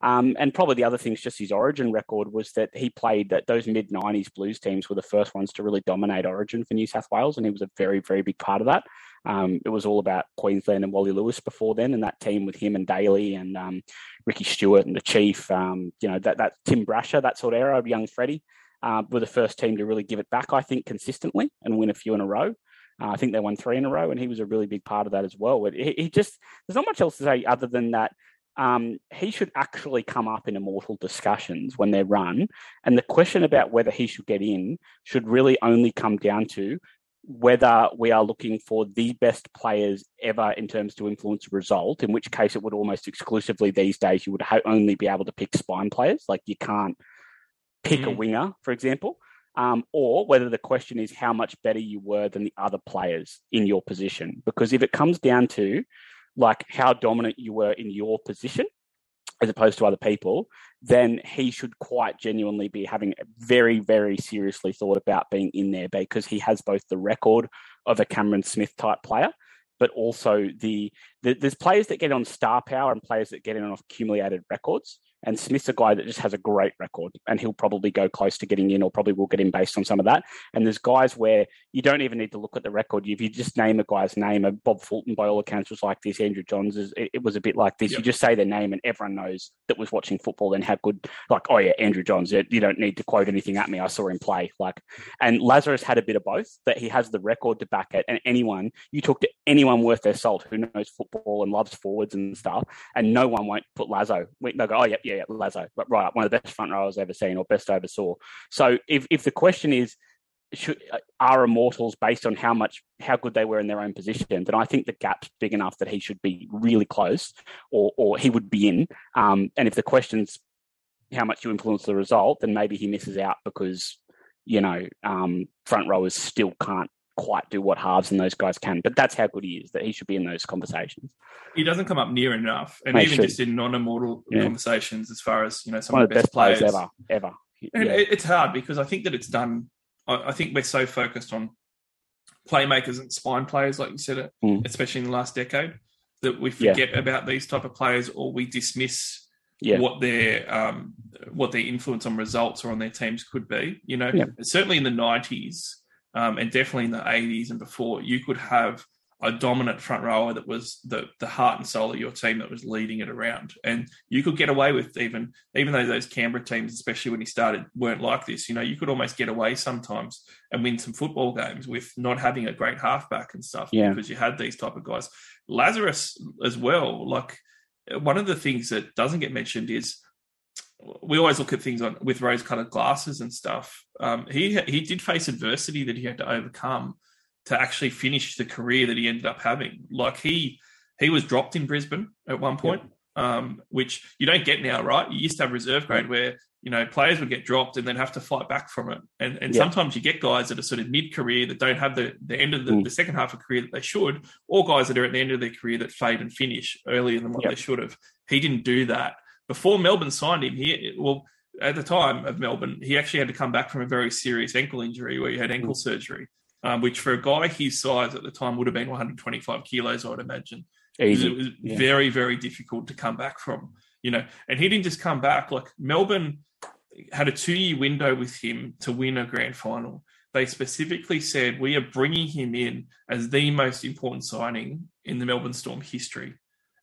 Um, and probably the other thing is just his Origin record was that he played that those mid '90s Blues teams were the first ones to really dominate Origin for New South Wales, and he was a very, very big part of that. Um, it was all about Queensland and Wally Lewis before then, and that team with him and Daley and um, Ricky Stuart and the Chief. Um, you know that that Tim Brasher, that sort of era of young Freddie, uh, were the first team to really give it back. I think consistently and win a few in a row. Uh, I think they won three in a row, and he was a really big part of that as well. But he, he just there's not much else to say other than that. Um, he should actually come up in immortal discussions when they're run, and the question about whether he should get in should really only come down to whether we are looking for the best players ever in terms to influence a result. In which case, it would almost exclusively these days you would ha- only be able to pick spine players. Like you can't pick a Mm. winger, for example um, or whether the question is how much better you were than the other players in your position. Because if it comes down to like how dominant you were in your position as opposed to other people, then he should quite genuinely be having very, very seriously thought about being in there because he has both the record of a Cameron Smith type player. But also the, the there's players that get on star power and players that get in on accumulated records. And Smith's a guy that just has a great record, and he'll probably go close to getting in, or probably will get in based on some of that. And there's guys where you don't even need to look at the record. If you just name a guy's name, and Bob Fulton, by all accounts, was like this. Andrew Johns, is, it, it was a bit like this. Yep. You just say their name, and everyone knows that was watching football and how good. Like, oh yeah, Andrew Johns. You you don't need to quote anything at me. I saw him play. Like, and Lazarus had a bit of both. That he has the record to back it. And anyone you talk to anyone worth their salt who knows football and loves forwards and stuff, and no one won't put Lazo. They'll go, oh yeah, yeah, Lazo, right, one of the best front rowers I've ever seen or best I ever saw. So if if the question is should, are immortals based on how much how good they were in their own position, then I think the gap's big enough that he should be really close, or or he would be in. Um, and if the question's how much you influence the result, then maybe he misses out because you know um, front rowers still can't quite do what halves and those guys can. But that's how good he is that he should be in those conversations. He doesn't come up near enough, and even should. just in non-immortal Yeah. conversations, as far as you know, some One of the best, players, players ever, ever. And Yeah. it's hard because I think that it's done. I think we're so focused on playmakers and spine players, like you said, Mm. especially in the last decade, that we Yeah. forget about these type of players or we dismiss Yeah. what their um, what their influence on results or on their teams could be. You know, Yeah. certainly in the nineties um, and definitely in the eighties and before, you could have a dominant front rower that was the the heart and soul of your team that was leading it around. And you could get away with even even though those Canberra teams, especially when he started, weren't like this. You know, you could almost get away sometimes and win some football games with not having a great halfback and stuff Yeah. because you had these type of guys. Lazarus as well. Like one of the things that doesn't get mentioned is we always look at things on with rose-colored glasses and stuff. Um, he he did face adversity that he had to overcome to actually finish the career that he ended up having. Like he he was dropped in Brisbane at one point, um, which you don't get now, right? You used to have reserve grade where you know players would get dropped and then have to fight back from it, and and Yeah. sometimes you get guys that are sort of mid career that don't have the the end of the, Mm. the second half of career that they should, or guys that are at the end of their career that fade and finish earlier than what Yep. they should have. He didn't do that before Melbourne signed him. He well at the time of Melbourne, he actually had to come back from a very serious ankle injury where he had ankle surgery, um, which for a guy his size at the time would have been 125 kilos, I would imagine. Easy. It was Yeah. very, very difficult to come back from, you know. And he didn't just come back. Like Melbourne had a two-year window with him to win a grand final. They specifically said we are bringing him in as the most important signing in the Melbourne Storm history.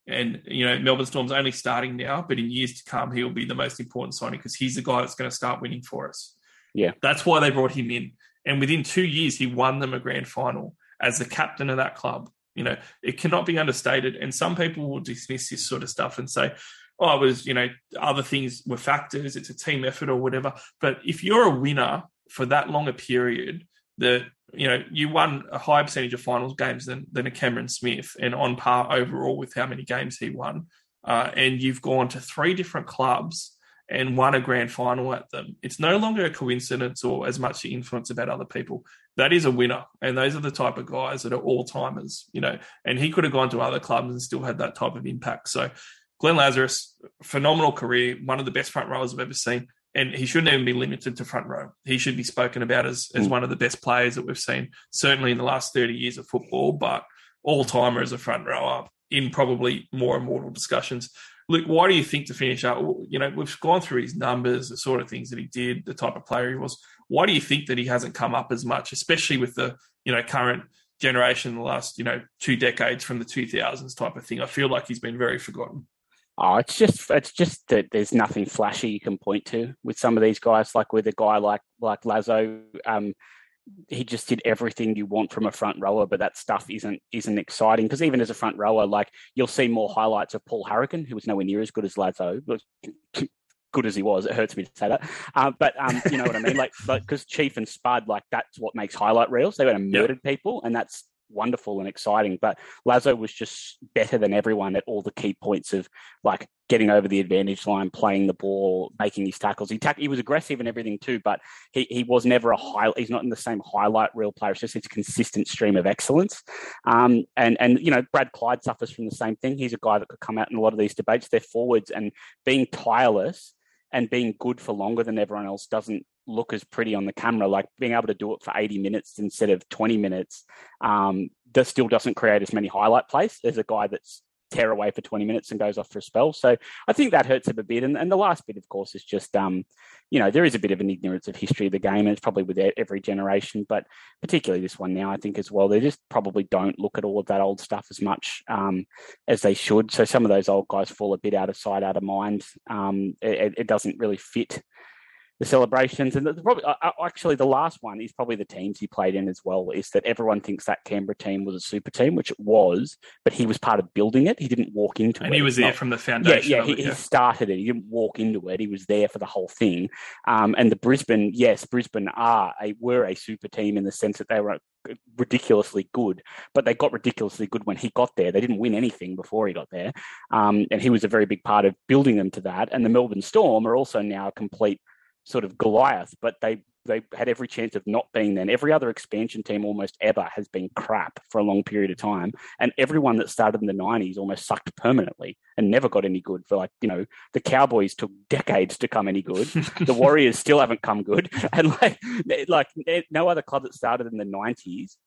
And you know, Melbourne Storm's only starting now, but in years to come, he'll be the most important signing because he's the guy that's going to start winning for us. Yeah. that's why they brought him in. And within two years, he won them a grand final as the captain of that club. You know, it cannot be understated. And some people will dismiss this sort of stuff and say, "Oh, it was you know other things were factors. It's a team effort or whatever." But if you're a winner for that long a period, that you know you won a higher percentage of finals games than than a Cameron Smith, and on par overall with how many games he won. Uh, and you've gone to three different clubs and won a grand final at them. It's no longer a coincidence or as much the influence about other people. That is a winner, and those are the type of guys that are all timers, you know. And he could have gone to other clubs and still had that type of impact. So, Glenn Lazarus, phenomenal career, one of the best front rowers I've ever seen and he shouldn't even be limited to front row. He should be spoken about as, as Mm. one of the best players that we've seen, certainly in the last 30 years of football, but all timer as a front rower in probably more immortal discussions. Luke, why do you think to finish up? You know, we've gone through his numbers, the sort of things that he did, the type of player he was. Why do you think that he hasn't come up as much, especially with the you know current generation, the last you know two decades from the 2000s type of thing? I feel like he's been very forgotten. Oh, it's just it's just that there's nothing flashy you can point to with some of these guys. Like with a guy like like Lazo, um, he just did everything you want from a front rower, but that stuff isn't isn't exciting because even as a front rower, like you'll see more highlights of Paul Harragon, who was nowhere near as good as Lazo, but (laughs) good as he was. It hurts me to say that, uh, but um, you know what I mean. Like, because Chief and Spud, like that's what makes highlight reels. They went and Yep. murdered people, and that's wonderful and exciting. But Lazo was just better than everyone at all the key points of like getting over the advantage line, playing the ball, making his tackles. He tack- he was aggressive and everything too, but he, he was never a high. He's not in the same highlight reel player. It's just a consistent stream of excellence. Um, and and you know Brad Clyde suffers from the same thing. He's a guy that could come out in a lot of these debates. They're forwards and being tireless and being good for longer than everyone else doesn't look as pretty on the camera. Like being able to do it for 80 minutes instead of 20 minutes, um, that still doesn't create as many highlight plays as a guy that's tear away for 20 minutes and goes off for a spell. So I think that hurts him a bit. And, and the last bit, of course, is just, um, you know, there is a bit of an ignorance of history of the game, and it's probably with every generation, but particularly this one now, I think as well. They just probably don't look at all of that old stuff as much um, as they should. So some of those old guys fall a bit out of sight, out of mind. Um, it, it doesn't really fit the celebrations. And the, probably uh, uh, actually the last one is probably the teams he played in as well. Is that everyone thinks that Canberra team was a super team, which it was, but he was part of building it. He didn't walk into it. And he was there not- from the foundation. yeah, of he, it, he started it. He didn't walk into it. He was there for the whole thing. Um, and the Brisbane, yes, Brisbane are a were a super team in the sense that they were ridiculously good, but they got ridiculously good when he got there. They didn't win anything before he got there, um, and he was a very big part of building them to that. And the Melbourne Storm are also now a complete sort of Goliath, but they they had every chance of not being then. Every other expansion team almost ever has been crap for a long period of time. And everyone that started in the 90s almost sucked permanently and never got any good for like, you know, the Cowboys took decades to come any good. the (laughs) Warriors still haven't come good. (laughs) And like, like no other club that started in the 90s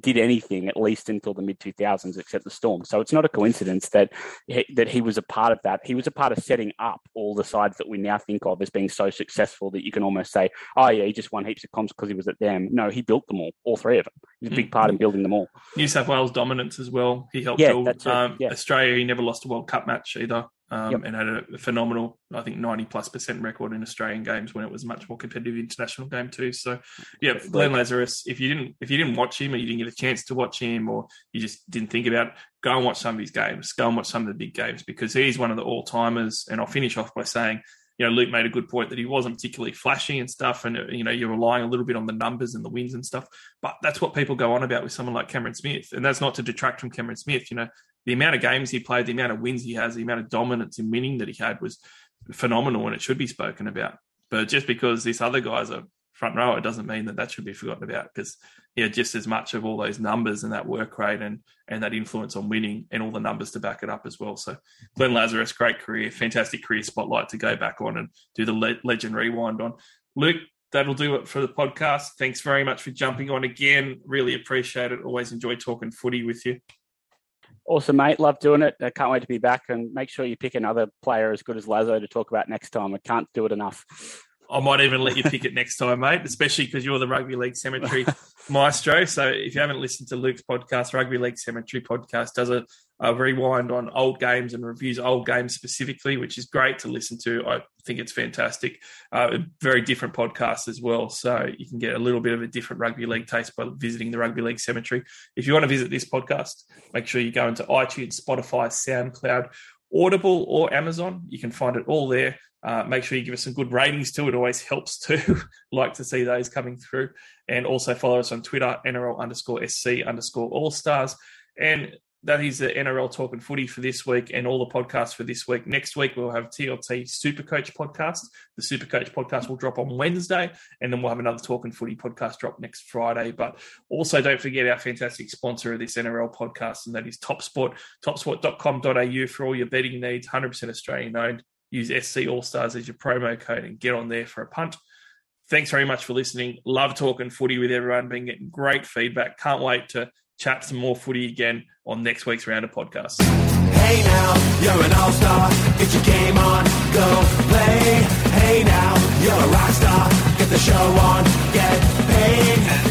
did anything at least until the mid 2000s, except the Storm. So it's not a coincidence that he, that he was a part of that. He was a part of setting up all the sides that we now think of as being so successful that you can almost say, "Oh yeah, he just won heaps of comps because he was at them." No, he built them all, all three of them. He was a big part in building them all. New South Wales dominance as well. He helped Yeah, build um, yeah. Australia. He never lost a World Cup match either. Um, Yep. and had a phenomenal, I think, ninety plus percent record in Australian games when it was a much more competitive international game too. So, yeah, Glenn Lazarus. If you didn't, if you didn't watch him, or you didn't get a chance to watch him, or you just didn't think about, it, go and watch some of his games. Go and watch some of the big games because he's one of the all timers. And I'll finish off by saying, you know, Luke made a good point that he wasn't particularly flashy and stuff, and you know, you're relying a little bit on the numbers and the wins and stuff. But that's what people go on about with someone like Cameron Smith, and that's not to detract from Cameron Smith. You know, the amount of games he played, the amount of wins he has, the amount of dominance in winning that he had was phenomenal, and it should be spoken about. But just because this other guy's a front rower doesn't mean that that should be forgotten about because he had just as much of all those numbers and that work rate and and that influence on winning and all the numbers to back it up as well. So Glenn Lazarus, great career, fantastic career spotlight to go back on and do the le- legend rewind on. Luke, that'll do it for the podcast. Thanks very much for jumping on again. Really appreciate it. Always enjoy talking footy with you. Awesome, mate. Love doing it. I can't wait to be back. And make sure you pick another player as good as Lazo to talk about next time. I can't do it enough. I might even let you pick it next time, mate, especially because you're the Rugby League Cemetery (laughs) maestro. So if you haven't listened to Luke's podcast, Rugby League Cemetery podcast does a, a rewind on old games and reviews old games specifically, which is great to listen to. I think it's fantastic. Uh, very different podcast as well. So you can get a little bit of a different rugby league taste by visiting the Rugby League Cemetery. If you want to visit this podcast, make sure you go into iTunes, Spotify, SoundCloud, Audible, or Amazon. You can find it all there. Uh, make sure you give us some good ratings too. It always helps too. (laughs) like to see those coming through. And also follow us on Twitter, NRL underscore SC underscore All Stars. And that is the NRL Talking Footy for this week and all the podcasts for this week. Next week, we'll have TLT Supercoach podcast. The Supercoach podcast will drop on Wednesday, and then we'll have another Talking Footy podcast drop next Friday. But also, don't forget our fantastic sponsor of this NRL podcast, and that is TopSport, topsport.com.au for all your betting needs, 100% Australian owned. Use SC All Stars as your promo code and get on there for a punt. Thanks very much for listening. Love talking footy with everyone. Been getting great feedback. Can't wait to chat some more footy again on next week's round of podcasts. Hey now, you're an all-star. Get your game on, go play. Hey now, you're a rock star. Get the show on, get paid.